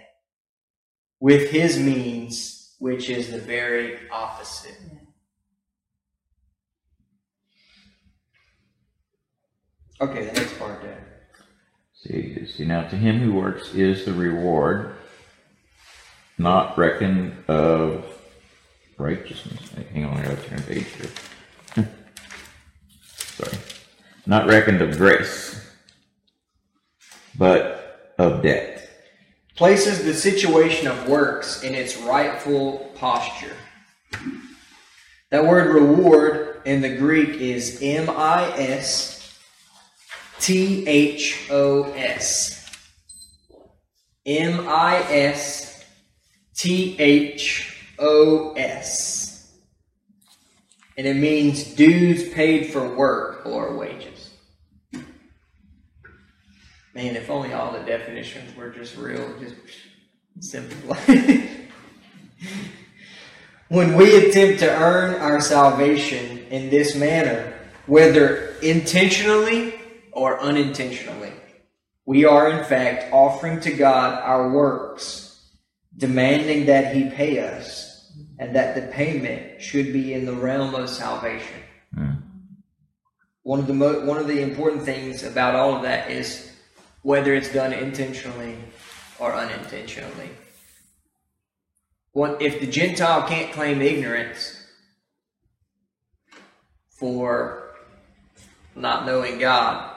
with his means, which is the very opposite. Okay, the next part there. See, see now to him who works is the reward, not reckoned of righteousness. Hang on, I gotta turn page here. Sorry, not reckoned of grace, but of debt. Places the situation of works in its rightful posture. That word reward in the Greek is M I S T H O S. M I S T H O S. And it means dues paid for work or wages. Man, if only all the definitions were just real, just simple. when we attempt to earn our salvation in this manner, whether intentionally or unintentionally, we are in fact offering to God our works, demanding that He pay us, and that the payment should be in the realm of salvation. Hmm. One of the mo- one of the important things about all of that is whether it's done intentionally or unintentionally. What if the Gentile can't claim ignorance for not knowing God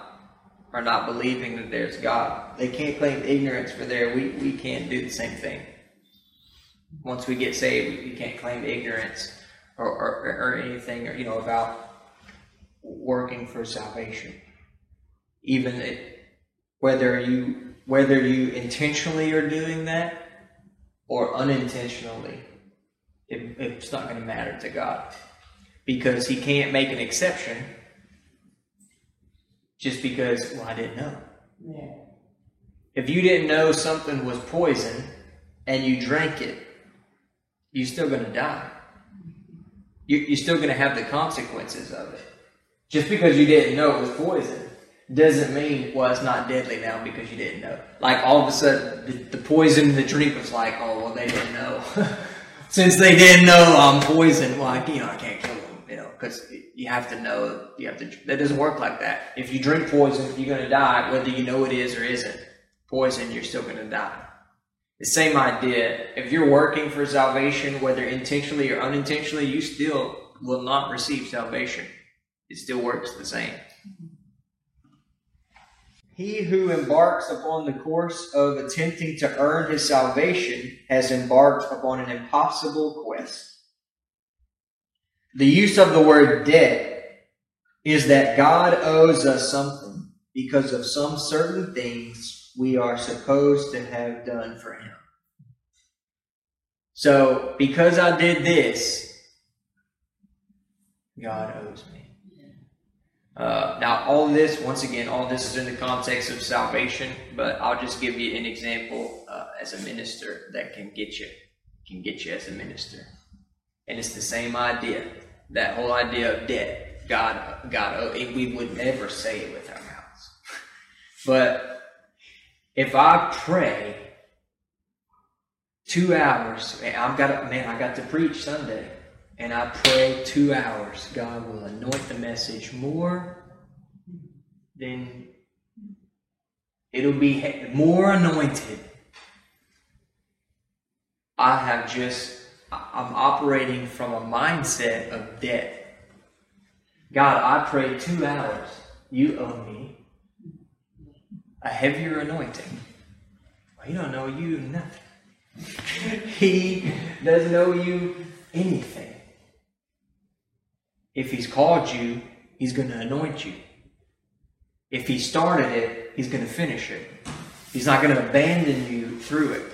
or not believing that there's God? They can't claim ignorance for there. We we can't do the same thing. Once we get saved, we can't claim ignorance or, or, or anything you know about working for salvation. Even it, whether you whether you intentionally are doing that or unintentionally, it, it's not going to matter to God because He can't make an exception just because well I didn't know. Yeah. If you didn't know something was poison and you drank it, you're still going to die. You- You're still going to have the consequences of it. Just because you didn't know it was poison doesn't mean, well, it's not deadly now because you didn't know. Like all of a sudden, the, the poison in the drink was like, oh, well, they didn't know. Since they didn't know I'm poisoned, well, I, you know, I can't kill them, you know, because you have to know, you have to, that doesn't work like that. If you drink poison, you're going to die, whether you know it is or isn't. Poison, you're still going to die. The same idea. If you're working for salvation, whether intentionally or unintentionally, you still will not receive salvation. It still works the same. He who embarks upon the course of attempting to earn his salvation has embarked upon an impossible quest. The use of the word debt is that God owes us something because of some certain things we are supposed to have done for him. So, because I did this, God owes me. Uh, now, all this, once again, all this is in the context of salvation, but I'll just give you an example uh, as a minister that can get you, can get you as a minister, and it's the same idea. That whole idea of debt, God, God, we would never say it with our mouths, but if I pray two hours, I've got, man, I got to preach Sunday and I pray two hours, God will anoint the message more than it'll be more anointed. I have just, I'm operating from a mindset of debt. God, I prayed two hours. You owe me a heavier anointing. Well, he don't know you nothing. he doesn't owe you anything. If he's called you, he's going to anoint you. If he started it, he's going to finish it. He's not going to abandon you through it.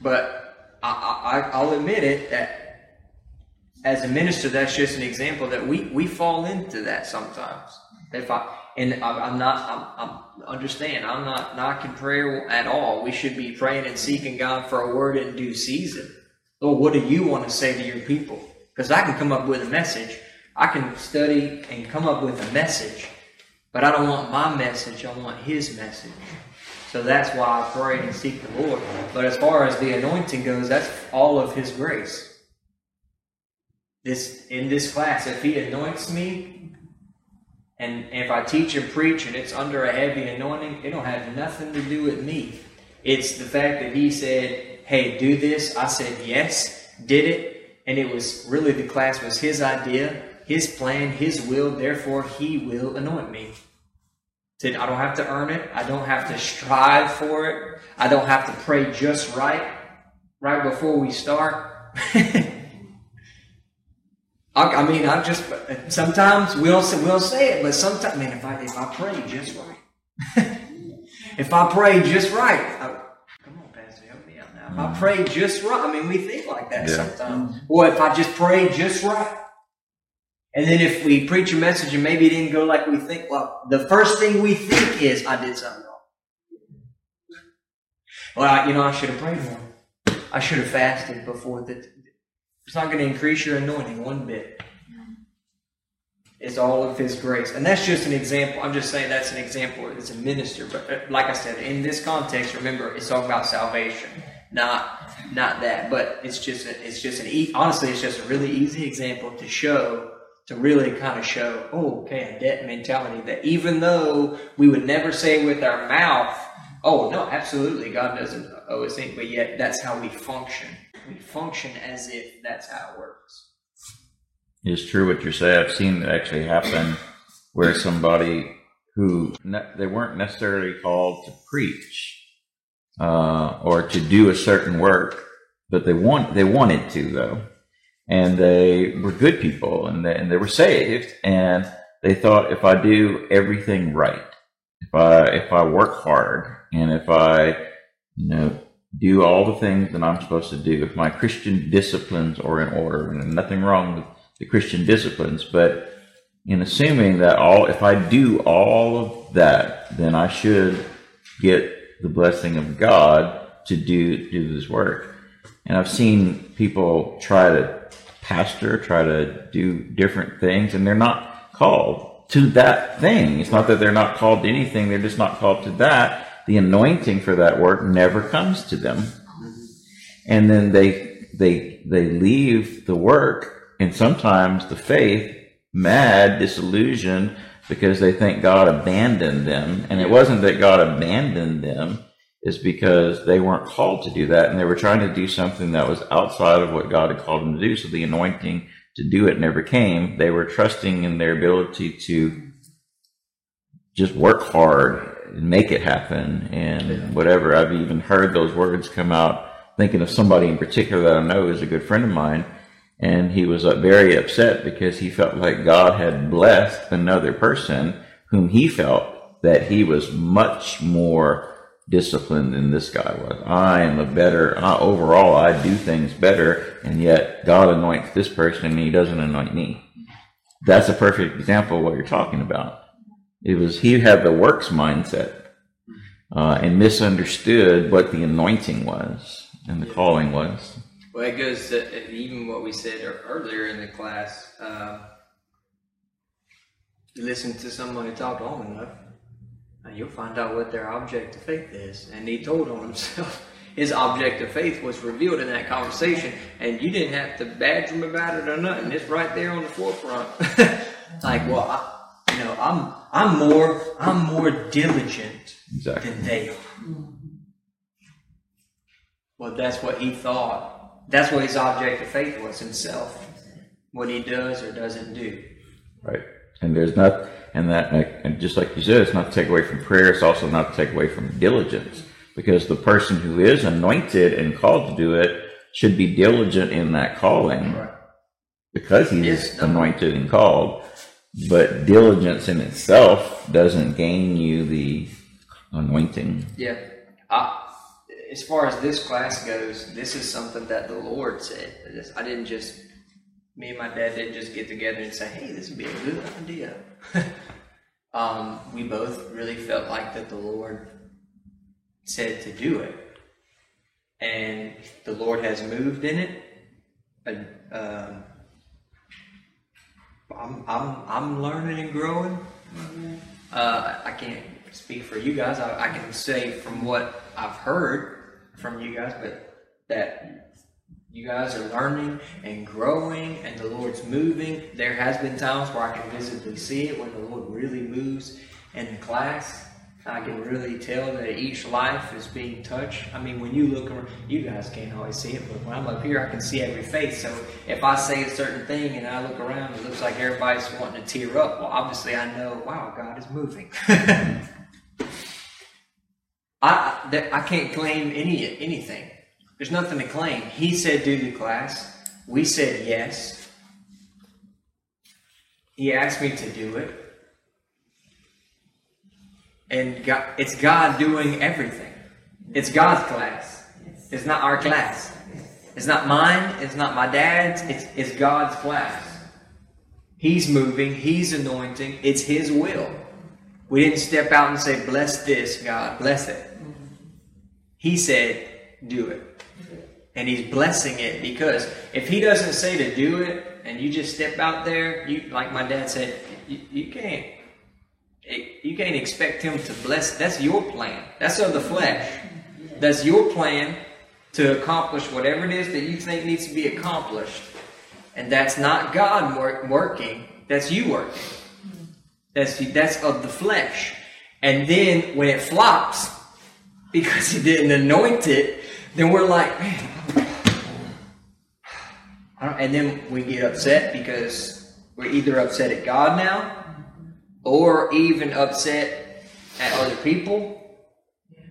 But I, I, I'll admit it that as a minister, that's just an example that we, we fall into that sometimes. If I and I'm not, I'm, I'm understand. I'm not knocking prayer at all. We should be praying and seeking God for a word in due season. Lord, what do you want to say to your people? Because I can come up with a message. I can study and come up with a message, but I don't want my message. I want His message. So that's why I pray and seek the Lord. But as far as the anointing goes, that's all of His grace. This in this class, if He anoints me, and if I teach and preach and it's under a heavy anointing, it don't have nothing to do with me. It's the fact that He said, "Hey, do this." I said yes, did it, and it was really the class was His idea, His plan, His will. Therefore, He will anoint me. I don't have to earn it. I don't have to strive for it. I don't have to pray just right, right before we start. I, I mean, I just sometimes we'll say, we'll say it, but sometimes, man, if I if I pray just right, if I pray just right, I, come on, Pastor, help me out now. If I mm. pray just right, I mean, we think like that Yeah. sometimes. Or if I just pray just right. And then if we preach a message and maybe it didn't go like we think, well, the first thing we think is, I did something wrong. Well, I, you know, I should have prayed more. I should have fasted before that. It's not going to increase your anointing one bit. It's all of His grace. And that's just an example. I'm just saying that's an example as a minister. But uh, like I said, in this context, remember, it's all about salvation, not not that. But it's just a, it's just an e- honestly, it's just a really easy example to show to really kind of show, oh, okay, a debt mentality that even though we would never say with our mouth, oh, no, absolutely, God doesn't owe us anything, but yet that's how we function. We function as if that's how it works. It's true what you say. I've seen it actually happen where somebody who ne- they weren't necessarily called to preach uh, or to do a certain work, but they want they wanted to though, and they were good people and they, and they were saved, and they thought if I do everything right, if I if I work hard, and if I you know do all the things that I'm supposed to do, if my Christian disciplines are in order, and nothing wrong with the Christian disciplines, but in assuming that all, if I do all of that, then I should get the blessing of God to do do this work. And I've seen people try to pastor, try to do different things, and they're not called to that thing. It's not that they're not called to anything; they're just not called to that. The anointing for that work never comes to them, and then they they they leave the work and sometimes the faith mad, disillusioned because they think God abandoned them. And it wasn't that God abandoned them, it's because they weren't called to do that and they were trying to do something that was outside of what God had called them to do. So the anointing to do it never came. They were trusting in their ability to just work hard and make it happen and whatever. I've even heard those words come out thinking of somebody in particular that I know is a good friend of mine and he was uh, very upset because he felt like God had blessed another person whom he felt that he was much more disciplined than this guy was. I am a better, uh, overall, I do things better, and yet God anoints this person and he doesn't anoint me. That's a perfect example of what you're talking about. It was, he had the works mindset uh, and misunderstood what the anointing was and the calling was. Well, it goes to even what we said earlier in the class. Uh, you listen to someone talk long enough, and you'll find out what their object of faith is. And he told on himself. His object of faith was revealed in that conversation, and you didn't have to badger him about it or nothing. It's right there on the forefront. It's like, well, I, you know, I'm I'm more I'm more diligent Exactly. than they are. Well, that's what he thought. That's what his object of faith was himself. What he does or doesn't do. Right. And there's not, and that, and just like you said, it's not to take away from prayer. It's also not to take away from diligence because the person who is anointed and called to do it should be diligent in that calling because he Yes. is anointed and called. But diligence in itself doesn't gain you the anointing. Yeah. I, as far as this class goes, this is something that the Lord said. I didn't just, me and my dad didn't just get together and say, hey, this would be a good idea. um, we both really felt like that the Lord said to do it. And the Lord has moved in it. And, um, I'm, I'm, I'm learning and growing. Uh, I can't speak for you guys. I, I can say from what I've heard from you guys, but that you guys are learning and growing, and the Lord's moving. There has been times where I can visibly see it when the Lord really moves in the class. I can really tell that each life is being touched. I mean, when you look around, you guys can't always see it, but when I'm up here, I can see every face. So if I say a certain thing and I look around, it looks like everybody's wanting to tear up. Well, obviously, I know, wow, God is moving. I I can't claim any anything. There's nothing to claim. He said do the class. We said yes. He asked me to do it. And God, it's God doing everything. It's God's class. It's not our class. It's not mine. It's not my dad's. It's, it's God's class. He's moving. He's anointing. It's His will. We didn't step out and say, bless this, God, bless it. He said, do it. And He's blessing it because if He doesn't say to do it and you just step out there, you like my dad said, you, you can't. You can't expect him to bless. That's your plan. That's of the flesh. That's your plan to accomplish whatever it is that you think needs to be accomplished. And that's not God work, working. That's you working. That's that's of the flesh. And then when it flops, because he didn't anoint it, then we're like, man. I don't- And then we get upset because we're either upset at God now, or even upset at other people,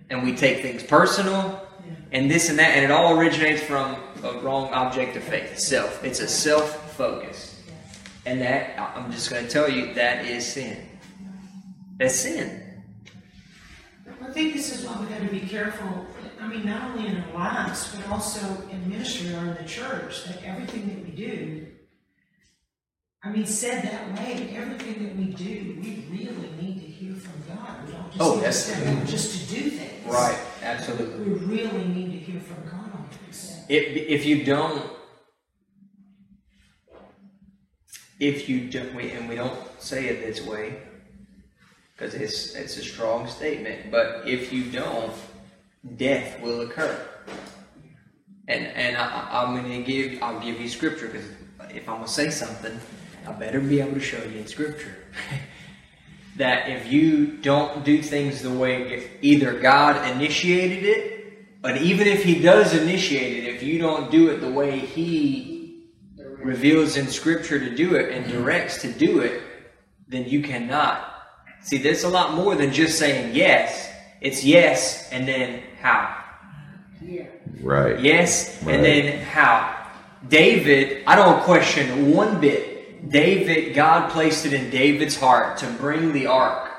and we take things personal, and this and that, and it all originates from a wrong object of faith, self. It's a self focus. And that, I'm just going to tell you, that is sin. That's sin. I think this is why we got to be careful. I mean, not only in our lives, but also in ministry or in the church, that everything that we do, I mean, said that way, everything that we do, we really need to hear from God. We don't just Oh, yes. step mm-hmm. just to do things. Right, absolutely. We really need to hear from God on this. If, if you don't, if you don't, and we don't say it this way, because it's it's a strong statement. But if you don't, death will occur. And and I, I'm going to give I'll give you scripture because if I'm going to say something, I better be able to show you in scripture. that if you don't do things the way if either God initiated it, but even if He does initiate it, if you don't do it the way He reveals in Scripture to do it and directs to do it, then you cannot. See, there's a lot more than just saying yes. It's yes and then how. Yeah. Right. Yes, Right. and then how? David, I don't question one bit. David, God placed it in David's heart to bring the ark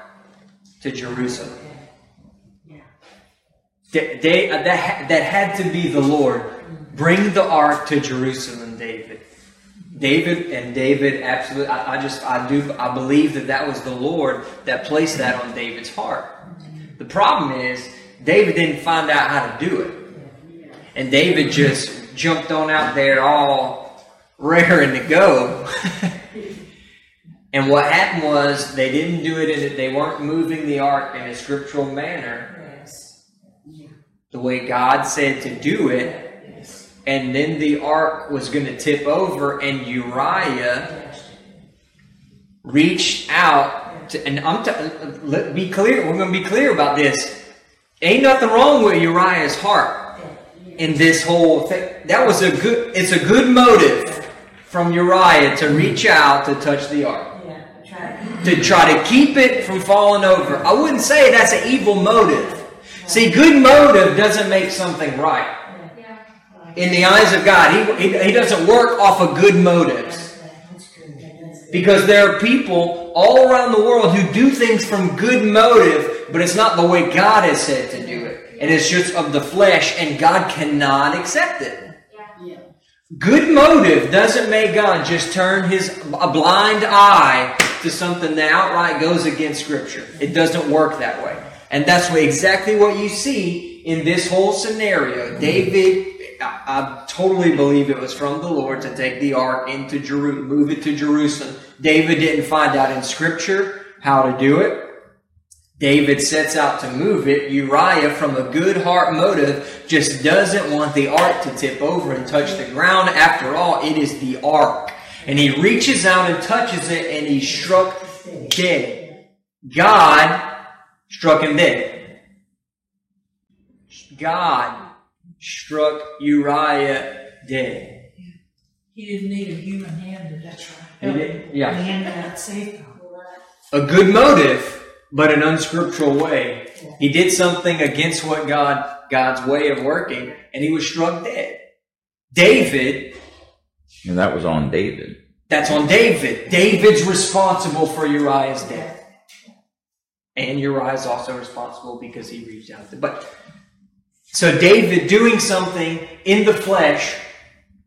to Jerusalem. Yeah. Da- da- uh, that, ha- that had to be the Lord. Bring the ark to Jerusalem, David. David and David, absolutely. I, I just, I do, I believe that that was the Lord that placed that on David's heart. The problem is, David didn't find out how to do it. And David just jumped on out there all raring to go. and what happened was they didn't do it in they weren't moving the ark in a scriptural manner the way God said to do it. And then the ark was going to tip over, and Uriah reached out to, and I'm t- let be clear. We're going to be clear about this. Ain't nothing wrong with Uriah's heart in this whole thing. That was a good. It's a good motive from Uriah to reach out to touch the ark to try to keep it from falling over. I wouldn't say that's an evil motive. See, good motive doesn't make something right. In the eyes of God, he, he, he doesn't work off of good motives. Because there are people all around the world who do things from good motive, but it's not the way God has said to do it. and it's just of the flesh, and God cannot accept it. Good motive doesn't make God just turn his a blind eye to something that outright goes against Scripture. It doesn't work that way. And that's exactly what you see in this whole scenario. David, I, totally believe it was from the Lord to take the ark into Jerusalem, move it to Jerusalem. David didn't find out in Scripture how to do it. David sets out to move it. Uriah, from a good heart motive, just doesn't want the ark to tip over and touch the ground. After all, it is the ark. And he reaches out and touches it and he's struck dead. God struck him dead. God struck Uriah dead. He didn't need a human hand to That's right. He did- yeah. The hand that safe God. a good motive, but an unscriptural way. He did something against what God God's way of working, and he was struck dead. David, And that was on David. that's on David. David's responsible for Uriah's death. And Uriah's also responsible because he reached out to but so David doing something in the flesh,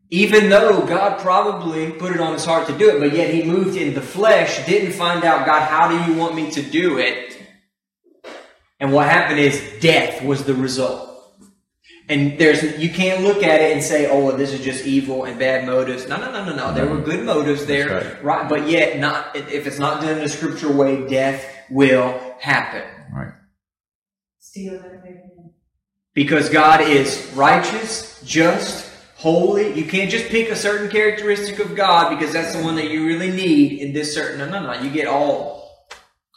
even though God probably put it on his heart to do it, but yet he moved in the flesh, didn't find out, God, how do you want me to do it? And what happened is death was the result. And there's you can't look at it and say, "Oh, well, this is just evil and bad motives." No, no, no, no, no. There were good motives there, That's right. But yet, not if it's not done in a scriptural way, death will happen Right. Steal everything. Because God is righteous, just, holy. You can't just pick a certain characteristic of God because that's the one that you really need in this certain. No, no, no. You get all,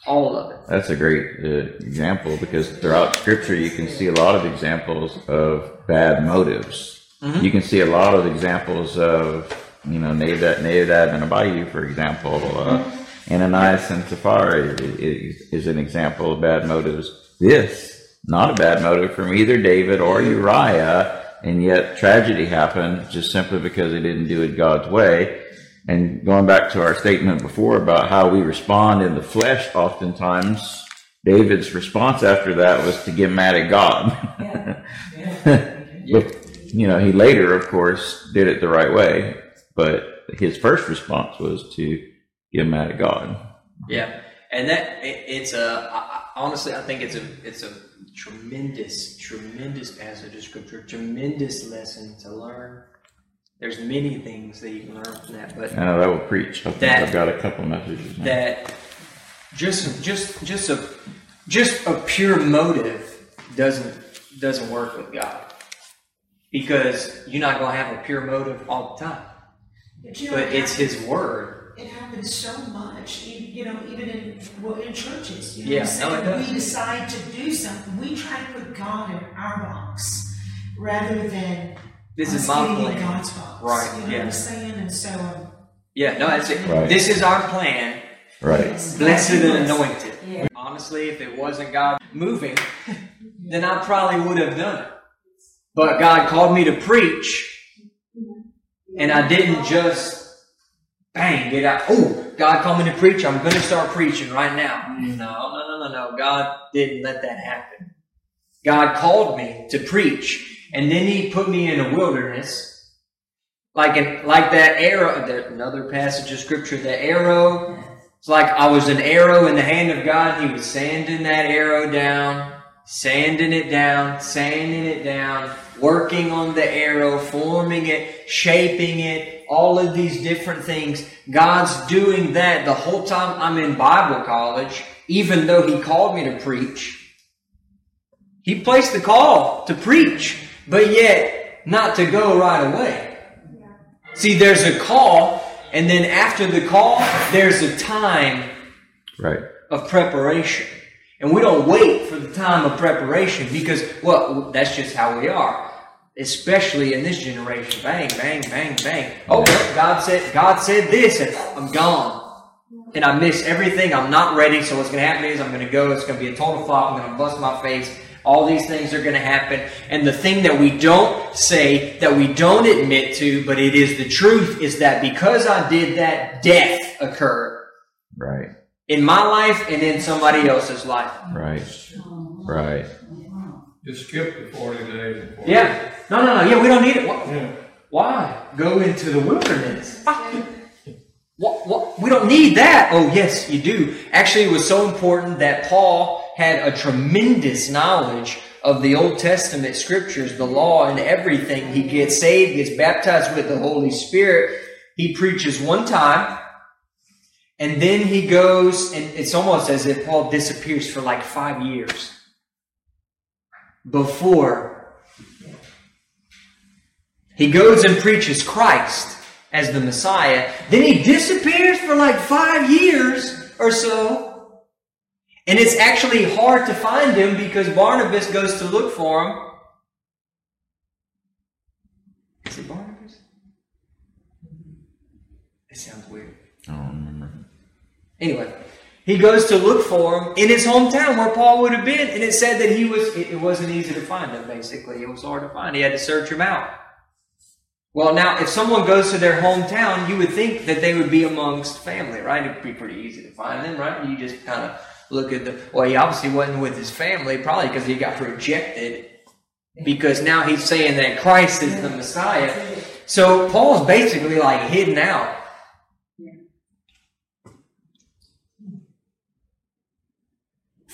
all of it. That's a great uh, example because throughout Scripture you can see a lot of examples of bad motives. You can see a lot of examples of, you know, Nadab, Nadab and Abihu, for example. Uh, Ananias and Sapphira is, is an example of bad motives. This, not a bad motive from either David or Uriah, and yet tragedy happened just simply because they didn't do it God's way. And going back to our statement before about how we respond in the flesh, oftentimes David's response after that was to get mad at God. but, you know, he later, of course, did it the right way, but his first response was to get mad at God. Yeah, and that it, it's a I- honestly, I think it's a it's a tremendous, tremendous passage of scripture, tremendous lesson to learn. There's many things that you can learn from that, but I know that will preach. I think That- I've got a couple messages now. that just just just a just a pure motive doesn't doesn't work with God because you're not going to have a pure motive all the time. But, But it's His word. It happens so much, you, you know, even in well, in churches. You know, Yeah, so no, we decide to do something. We try to put God in our box rather than This is my plan. God's box. Right, You know yeah. what I'm saying? And so, um, Yeah, no, that's it. Right. This is our plan. right. Blessed and anointed. Yeah. Honestly, if it wasn't God moving, then I probably would have done it. But God called me to preach, and I didn't just bang get out. Oh, God called me to preach. I'm going to start preaching right now. Mm. No, no, no, no, no. God didn't let that happen. God called me to preach, and then He put me in a wilderness, like an, like that arrow. There, another passage of scripture. The arrow it's like I was an arrow in the hand of God. He was sanding that arrow down, sanding it down, sanding it down, working on the arrow, forming it, shaping it, all of these different things. God's doing that the whole time I'm in Bible college, even though He called me to preach. He placed the call to preach, but yet not to go right away. See, there's a call, and then after the call, there's a time Right. of preparation. And we don't wait for the time of preparation because, well, that's just how we are. Especially in this generation. Bang, bang, bang, bang. Oh, God said, God said this, and I'm gone. And I miss everything. I'm not ready. So what's going to happen is I'm going to go. It's going to be a total flop. I'm going to bust my face. All these things are going to happen. And the thing that we don't say, that we don't admit to, but it is the truth, is that because I did that, death occurred Right. in my life and in somebody else's life. Right. Right. Just skip the forty days. and 40 Yeah. No, no, no. Yeah, we don't need it. Why? Yeah. Why? Go into the wilderness. What, what? We don't need that. Oh, yes, you do. Actually, it was so important that Paul had a tremendous knowledge of the Old Testament scriptures, the law, and everything. He gets saved, gets baptized with the Holy Spirit. He preaches one time, and then he goes, and it's almost as if Paul disappears for like five years before he goes and preaches Christ as the Messiah. Then he disappears for like five years or so. And it's actually hard to find him because Barnabas goes to look for him. Is it Barnabas? It sounds weird. I don't remember. Anyway, he goes to look for him in his hometown where Paul would have been, and it said that he was. It, wasn't easy to find him. Basically, it was hard to find. He had to search him out. Well, now, if someone goes to their hometown, you would think that they would be amongst family, right? It'd be pretty easy to find them, right? You just kind of look at the. Well, he obviously wasn't with his family, probably because he got rejected. Because now he's saying that Christ is the Messiah. So Paul's basically like hidden out.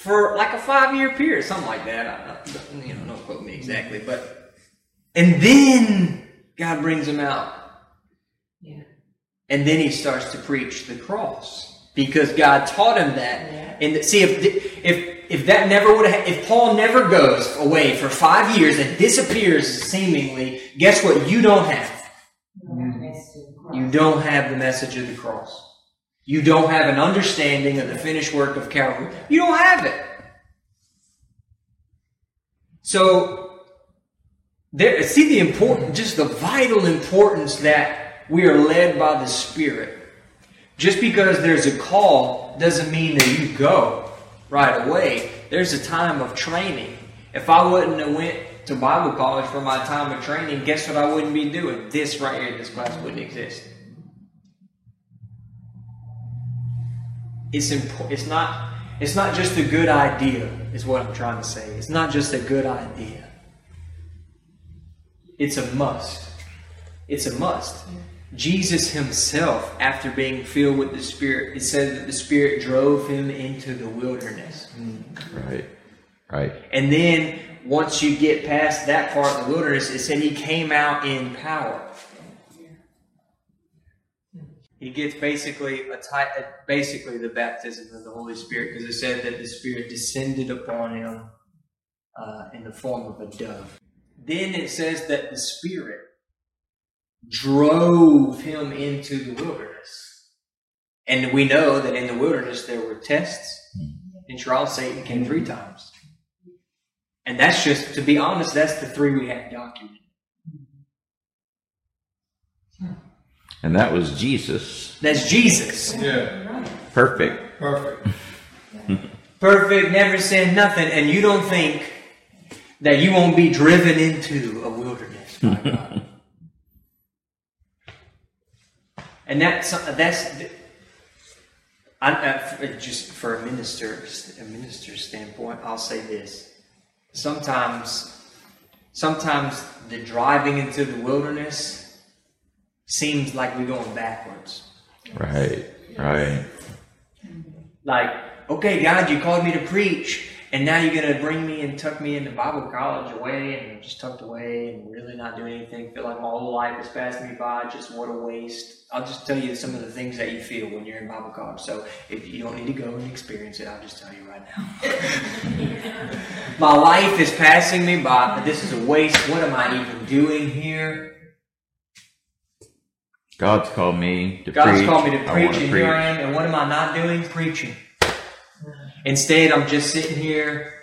For like a five year period, something like that. I, I, you know, don't quote me exactly, but and then God brings him out. Yeah. And then he starts to preach the cross because God taught him that. Yeah. And see if if if that never would have if Paul never goes away for five years and disappears seemingly, guess what? You don't have. You don't have the message of the cross. You don't have an understanding of the finished work of Calvary. You don't have it. So there see the important just the vital importance that we are led by the Spirit. Just because there's a call doesn't mean that you go right away. There's a time of training. If I wouldn't have went to Bible college for my time of training, guess what I wouldn't be doing? This right here, this class wouldn't exist. It's important. It's not. It's not just a good idea. Is what I'm trying to say. It's not just a good idea. It's a must. It's a must. Jesus himself, after being filled with the Spirit, it said that the Spirit drove him into the wilderness. Right. Right. And then once you get past that part of the wilderness, it said he came out in power. He gets basically a type, basically the baptism of the Holy Spirit, because it said that the Spirit descended upon him uh, in the form of a dove. Then it says that the Spirit drove him into the wilderness. And we know that in the wilderness there were tests and trials. Satan came three times. And that's just, to be honest, that's the three we have documented. And that was Jesus. That's Jesus. Yeah, Perfect. perfect. Perfect, never said nothing. And you don't think that you won't be driven into a wilderness by God. and that's, that's, I, I, just for a minister, a minister's standpoint, I'll say this. Sometimes, sometimes the driving into the wilderness seems like we're going backwards. Right. Right. Like, okay, God, you called me to preach, and now you're gonna bring me and tuck me into Bible college away, and I'm just tucked away and really not doing anything. Feel like my whole life is passing me by. Just what a waste. I'll just tell you some of the things that you feel when you're in Bible college. So if you don't need to go and experience it, I'll just tell you right now. my life is passing me by. This is a waste. What am I even doing here? God's called me to God's preach. called me to preach, and here I am. And what am I not doing? Preaching. Instead, I'm just sitting here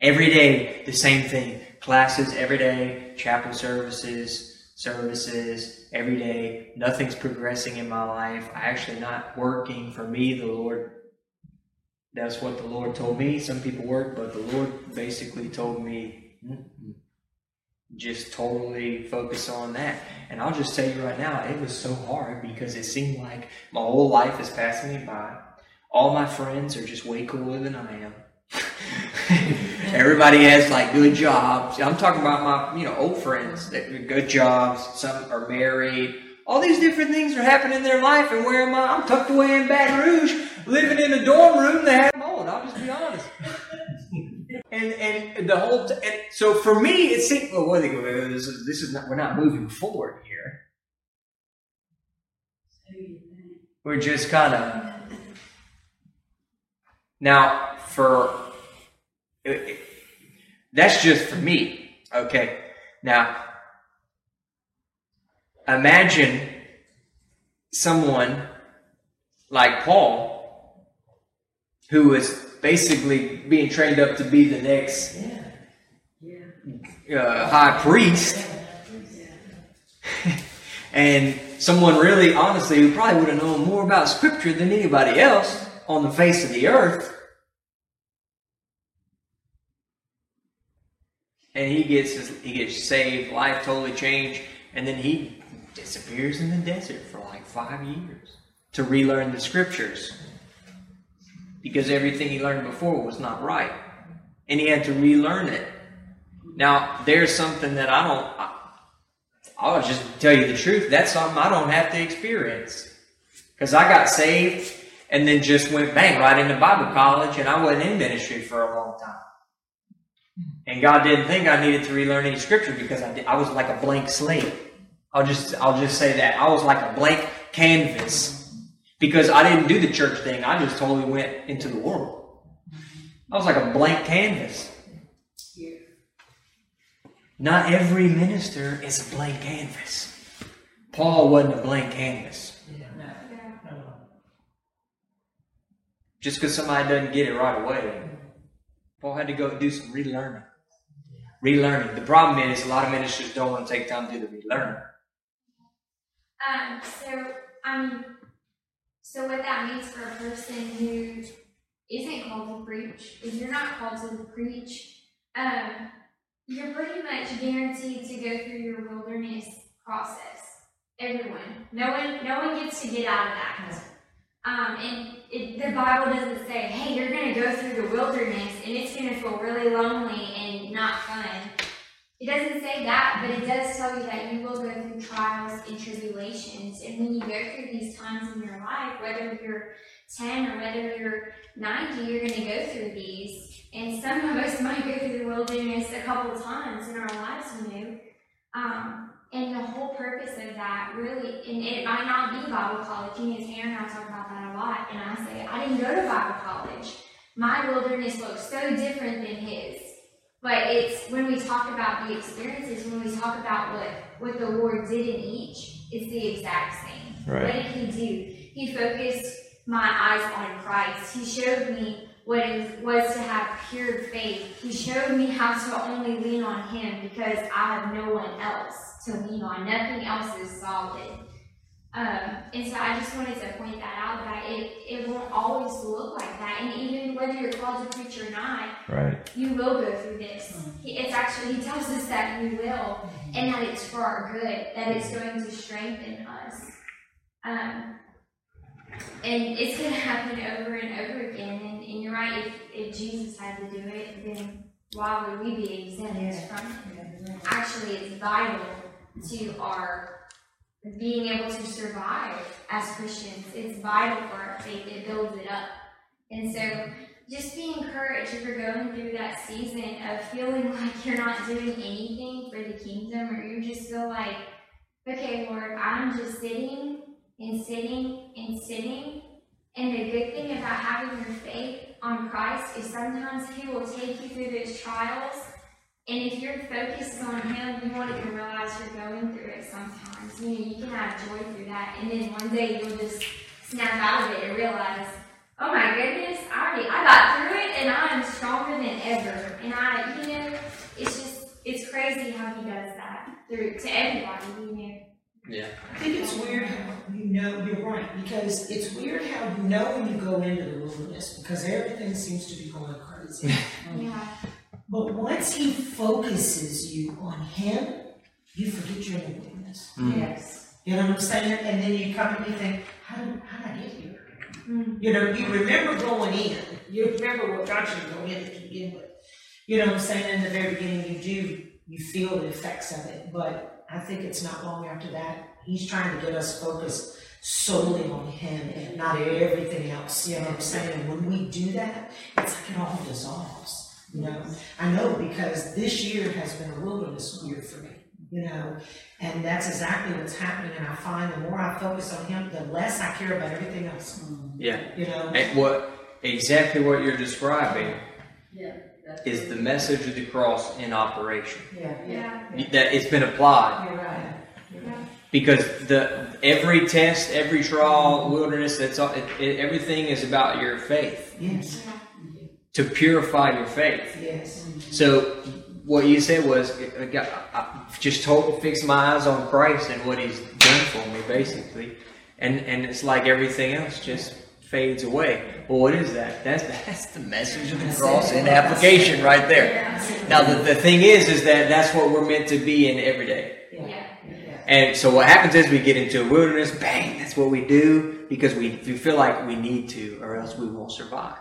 every day, the same thing. Classes every day, chapel services, services every day. Nothing's progressing in my life. I actually not working for me, the Lord. That's what the Lord told me. Some people work, but the Lord basically told me, "Mm-mm. Just totally focus on that. And I'll just tell you right now, it was so hard because it seemed like my whole life is passing me by. All my friends are just way cooler than I am. Everybody has like good jobs. I'm talking about my, you know, old friends that good jobs. Some are married. All these different things are happening in their life. And where am I? I'm tucked away in Baton Rouge, living in a dorm room that had mold. I'll just be honest. and and the whole t- and so for me, it seems. Well, what they? This is this is not. We're not moving forward here. We're just kind of now for that's just for me. Okay. Now imagine someone like Paul who was basically being trained up to be the next uh, high priest. And someone really honestly who probably would have known more about scripture than anybody else on the face of the earth. And he gets his, he gets saved life totally changed and then he disappears in the desert for like five years to relearn the scriptures because everything he learned before was not right and he had to relearn it now there's something that i don't I, I'll just tell you the truth. That's something I don't have to experience. Because I got saved and then just went bang right into Bible college and I wasn't in ministry for a long time. And God didn't think I needed to relearn any scripture because I, did, I was like a blank slate. I'll just, I'll just say that. I was like a blank canvas because I didn't do the church thing. I just totally went into the world. I was like a blank canvas. Not every minister is a blank canvas. Paul wasn't a blank canvas. Just because somebody doesn't get it right away. Paul had to go do some relearning. Relearning. The problem is a lot of ministers don't want to take time to do the relearning. Um, so, I um, so what that means for a person who isn't called to preach, if you're not called to preach, um, you're pretty much guaranteed to go through your wilderness process. Everyone, no one, no one gets to get out of that. Um, and it, the Bible doesn't say, "Hey, you're going to go through the wilderness and it's going to feel really lonely and not fun." It doesn't say that, but it does tell you that you will go through trials and tribulations. And when you go through these times in your life, whether you're 10 or whether you're 90, you're going to go through these. And some of us might go through the wilderness a couple times in our lives, you know. Um, and the whole purpose of that really, and it might not be Bible college. You know, Tanner and I talk about that a lot. And I say, I didn't go to Bible college. My wilderness looks so different than his. But it's when we talk about the experiences, when we talk about what, what the Lord did in each, it's the exact same. Right. What did he do? He focused my eyes on Christ. He showed me what it was to have pure faith. He showed me how to only lean on him because I have no one else to lean on. Nothing else is solid. Um, and so I just wanted to point that out that it, it won't always look like that. And even whether you're called to preach or not, Right. you will go through this. It's actually, he tells us that you will, and that it's for our good, that it's going to strengthen us. Um, and it's going to happen over and over again. And, and you're right, if, if Jesus had to do it, then why would we be exempt from it? Actually, it's vital to our being able to survive as Christians. It's vital for our faith, it builds it up. And so, just be encouraged if you're going through that season of feeling like you're not doing anything for the kingdom, or you just feel like, okay, Lord, I'm just sitting and sitting and sitting. And the good thing about having your faith on Christ is sometimes He will take you through those trials. And if you're focused on Him, you won't even realize you're going through it sometimes. You know, you can have joy through that. And then one day you'll just snap out of it and realize, oh my goodness, I already, I got through it and I am stronger than ever. And I, you know, it's just, it's crazy how He does that through to everybody, you know. Yeah. I think it's weird how you know, you're right, because it's weird how you know when you go into the wilderness, because everything seems to be going crazy. Um, yeah. But once he focuses you on him, you forget you're in the wilderness. Yes. You know what I'm saying? And then you come and you think, how did, how did I get here? Mm. You know, you remember going in. You remember what got you to go in to begin with. You know what I'm saying? In the very beginning, you do, you feel the effects of it, but I think it's not long after that. He's trying to get us focused solely on him and not everything else. You know what I'm saying? When we do that, it's like it all dissolves. You know, I know because this year has been a wilderness year for me. You know, and that's exactly what's happening. And I find the more I focus on him, the less I care about everything else. Mm-hmm. Yeah. You know, And what exactly what you're describing Yeah. is the message of the cross in operation. yeah, Yeah. That it's been applied. you're right. because the every test, every trial, wilderness, that's all. It, it, everything is about your faith Yes, mm-hmm. To purify your faith. yes. So what you said was, I, just told to fix my eyes on Christ and what He's done for me, basically, and and it's like everything else just fades away. Well, what is that? That's that's the message of the cross in application right there. Now the, the thing is, is that that's what we're meant to be in every day. Yeah. Yeah. And so what happens is we get into a wilderness, bang, that's what we do because we, we feel like we need to or else we won't survive.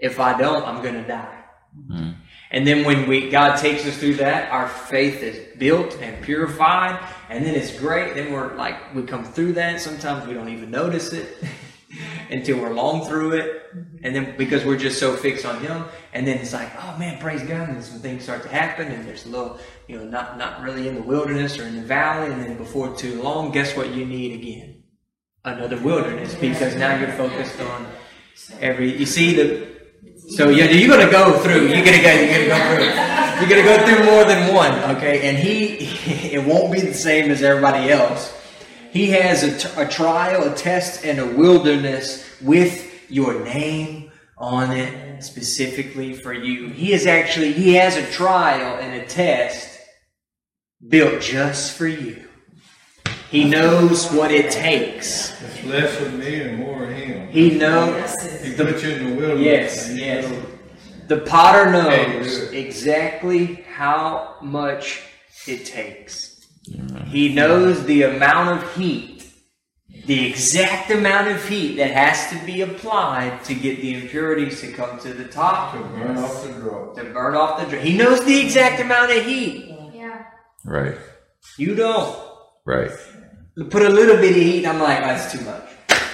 If I don't, I'm going to die. Mm. And then when we God takes us through that, our faith is built and purified, and then it's great. Then we're like we come through that. Sometimes we don't even notice it until we're long through it, and then because we're just so fixed on Him, and then it's like, oh man, praise God, and then some things start to happen, and there's a little, you know, not not really in the wilderness or in the valley, and then before too long, guess what you need again? Another wilderness because now you're focused on every. You see the so yeah, you're gonna go through. You're gonna go. You're gonna go through. You're gonna go through more than one. Okay, and he, it won't be the same as everybody else. He has a, t- a trial, a test, and a wilderness with your name on it specifically for you. He is actually he has a trial and a test built just for you. He knows what it takes. It's less of me and more of him. He knows. He puts you in the wilderness. Yes, yes. know, The potter knows exactly how much it takes. He knows the amount of heat, the exact amount of heat that has to be applied to get the impurities to come to the top, To burn off the draw. to burn off the. dr- He knows the exact amount of heat. Yeah. Right. You don't. Right. Put a little bit of heat, I'm like, that's too much.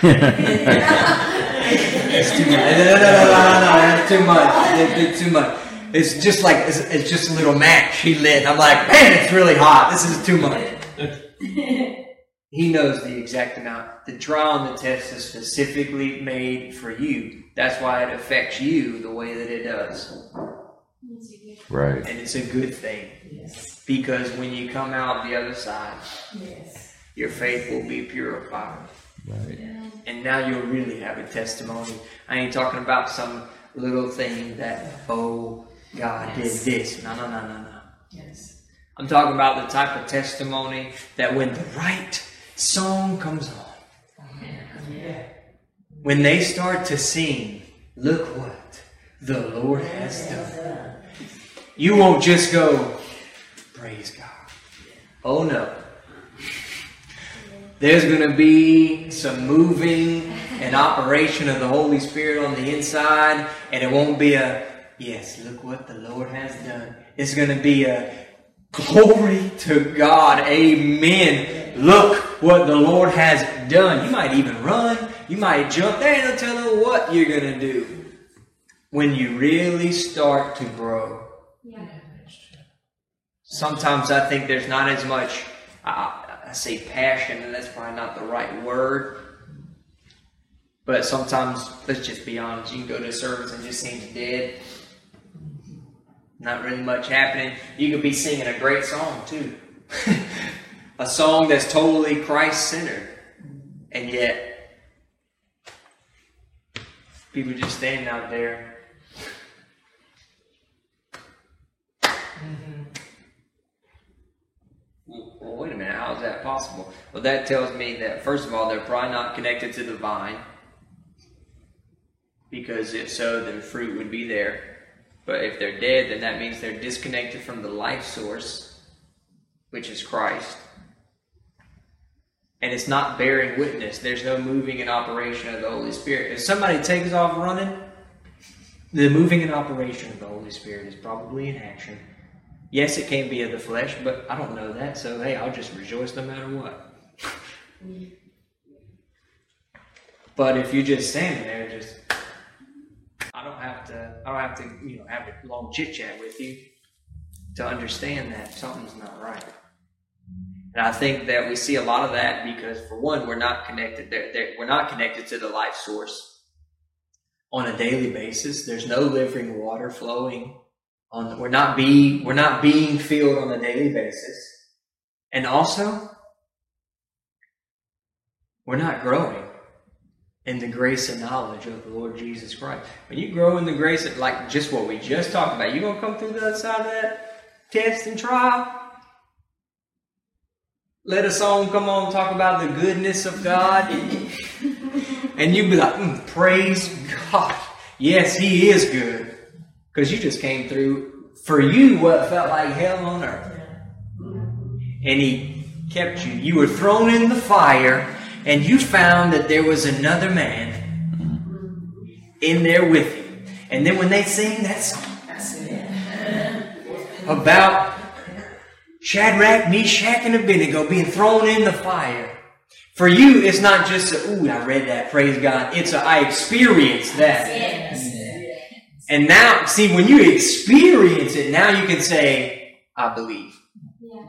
It's too much. No, no, no, no, no, no, that's too much. It's, it's too much. It's just like it's, it's just a little match he lit. I'm like, man, it's really hot. This is too much. he knows the exact amount. The trial and the test is specifically made for you. That's why it affects you the way that it does, Right. and it's a good thing Yes, because when you come out the other side, yes. Your faith will be purified. Right. And now you'll really have a testimony. I ain't talking about some little thing that, oh, God did this. No, no, no, no, no. Yes. I'm talking about the type of testimony that when the right song comes on, Yeah. when they start to sing, look what the Lord has done. You won't just go, praise God. Oh no. There's going to be some moving and operation of the Holy Spirit on the inside, and it won't be a, yes, look what the Lord has done. It's going to be a, glory to God, amen. Look what the Lord has done. You might even run, you might jump. There ain't no telling what you're going to do when you really start to grow. Yeah. Sometimes I think there's not as much, I, I say passion, and that's probably not the right word. But sometimes, let's just be honest, you can go to a service and just seems dead. Not really much happening. You could be singing a great song too. a song that's totally Christ centered. And yet, people just standing out there. Well, wait a minute, how is that possible? Well, that tells me that, first of all, they're probably not connected to the vine. Because if so, then fruit would be there. But if they're dead, then that means they're disconnected from the life source, which is Christ. And it's not bearing witness. There's no moving and operation of the Holy Spirit. If somebody takes off running, the moving and operation of the Holy Spirit is probably in action. Yes, it can be of the flesh, but I don't know that, so hey, I'll just rejoice no matter what. but if you're just standing there, just I don't have to I don't have to, you know, have a long chit chat with you to understand that something's not right. And I think that we see a lot of that because, for one, we're not connected. They're, they're, we're not connected to the life source on a daily basis. There's no living water flowing on. We're not being we're not being filled on a daily basis, and also we're not growing in the grace and knowledge of the Lord Jesus Christ. When you grow in the grace, of, like just what we just talked about, you're gonna come through the other side of that test and trial. Let a song come on talk about the goodness of God, and you'd be like, mm, "Praise God! Yes, He is good," because you just came through for you what felt like hell on earth, and He kept you. You were thrown in the fire, and you found that there was another man mm-hmm. in there with you. And then when they sing that song about Shadrach, Meshach, and Abednego being thrown in the fire. For you, it's not just a, ooh, I read that, praise God. It's a, I experienced that. And now, see, when you experience it, now you can say, I believe.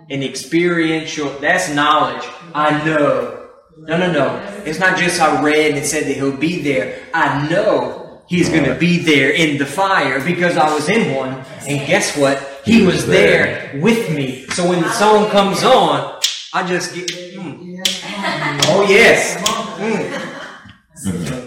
An experiential, that's knowledge. I know. No, no, no. It's not just I read and said that he'll be there. I know he's going to be there in the fire because I was in one. And guess what? He was there with me. So when the song comes on, I just get, mm. oh yes. Mm.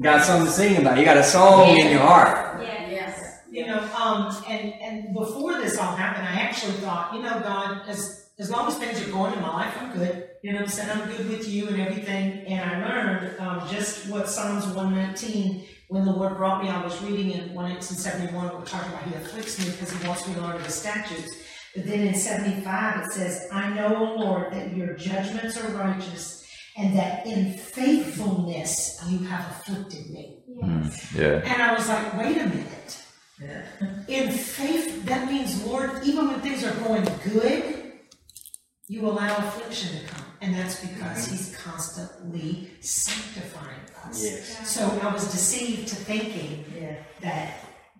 Got something to sing about. You got a song in your heart. Yes. You know, um, and, and before this all happened, I actually thought, you know, God, as, as long as things are going in my life, I'm good. You know I'm saying? I'm good with you and everything. And I learned, um, just what Psalms 119, when the Lord brought me, I was reading in 171, we're talking about He afflicts me because He wants me to learn His statutes. But then in 75, it says, I know, O Lord, that your judgments are righteous and that in faithfulness you have afflicted me. Hmm, yeah. And I was like, wait a minute. Yeah. In faith, that means, Lord, even when things are going good, you allow affliction to come. And that's because mm-hmm. He's constantly sanctifying us. Yes. So I was deceived to thinking Yeah. that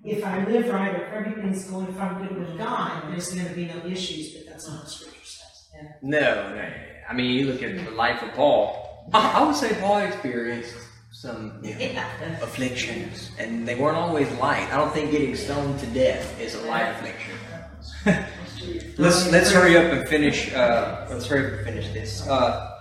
if I live right or if everything's going, if I'm good with God, there's going to be no issues, but that's not what Scripture says. Yeah. No, no. I mean, you look at the life of Paul. I, I would say Paul experienced some you know, afflictions, and they weren't always light. I don't think getting stoned to death is a light affliction. let's let's hurry up and finish. Uh, let's hurry up and finish this. Uh,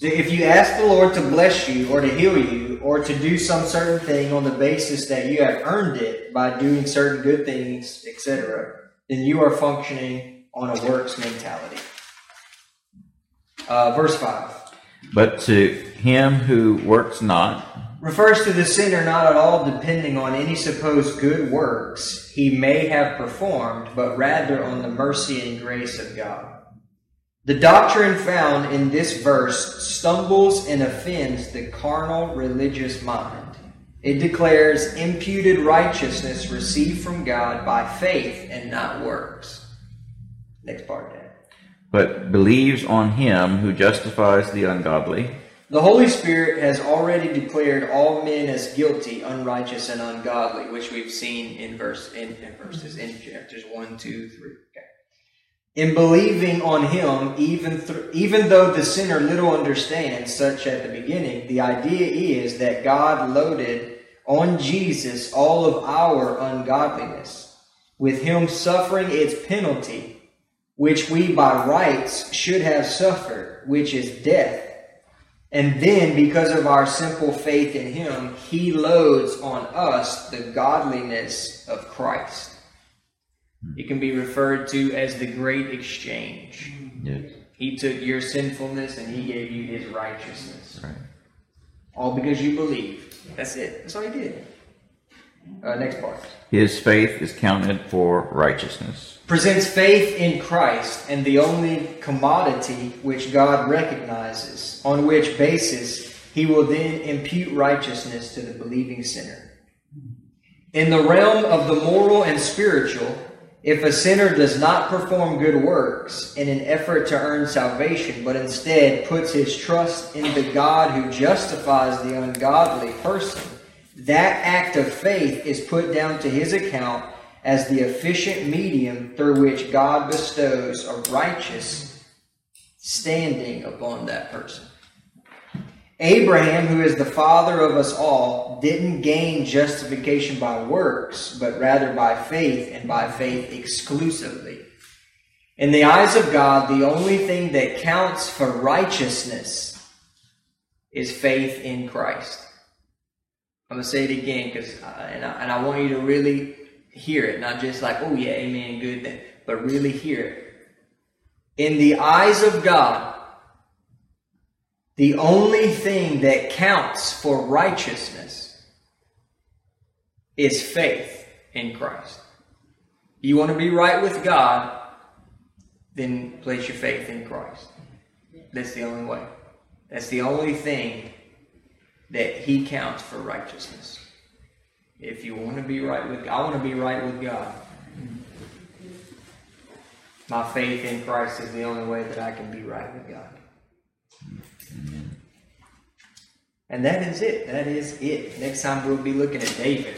if you ask the Lord to bless you or to heal you or to do some certain thing on the basis that you have earned it by doing certain good things, etc., then you are functioning on a works mentality. Uh, verse 5 But to him who works not, refers to the sinner not at all depending on any supposed good works he may have performed, but rather on the mercy and grace of God. The doctrine found in this verse stumbles and offends the carnal religious mind. It declares imputed righteousness received from God by faith and not works. Next part, Dan. But believes on him who justifies the ungodly. The Holy Spirit has already declared all men as guilty, unrighteous, and ungodly, which we've seen in verse in, in verses in chapters one, two, three. Okay. In believing on Him, even thr even though the sinner little understands, such at the beginning, the idea is that God loaded on Jesus all of our ungodliness, with Him suffering its penalty, which we by rights should have suffered, which is death. And then, because of our simple faith in Him, He loads on us the godliness of Christ. It can be referred to as the great exchange. Yes. He took your sinfulness and He gave you His righteousness. Right. All because you believe. That's it. That's all He did. Uh, next part. His faith is counted for righteousness. Presents faith in Christ and the only commodity which God recognizes, on which basis he will then impute righteousness to the believing sinner. In the realm of the moral and spiritual, if a sinner does not perform good works in an effort to earn salvation, but instead puts his trust in the God who justifies the ungodly person, that act of faith is put down to his account as the efficient medium through which God bestows a righteous standing upon that person. Abraham, who is the father of us all, didn't gain justification by works, but rather by faith, and by faith exclusively. In the eyes of God, the only thing that counts for righteousness is faith in Christ. I'm going to say it again, because and, I, and I want you to really hear it, not just like, oh yeah, amen, good, but really hear it. In the eyes of God, the only thing that counts for righteousness is faith in Christ. You want to be right with God, then place your faith in Christ. That's the only way. That's the only thing that He counts for righteousness. If you want to be right with I want to be right with God. My faith in Christ is the only way that I can be right with God. And that is it. That is it. Next time we'll be looking at David.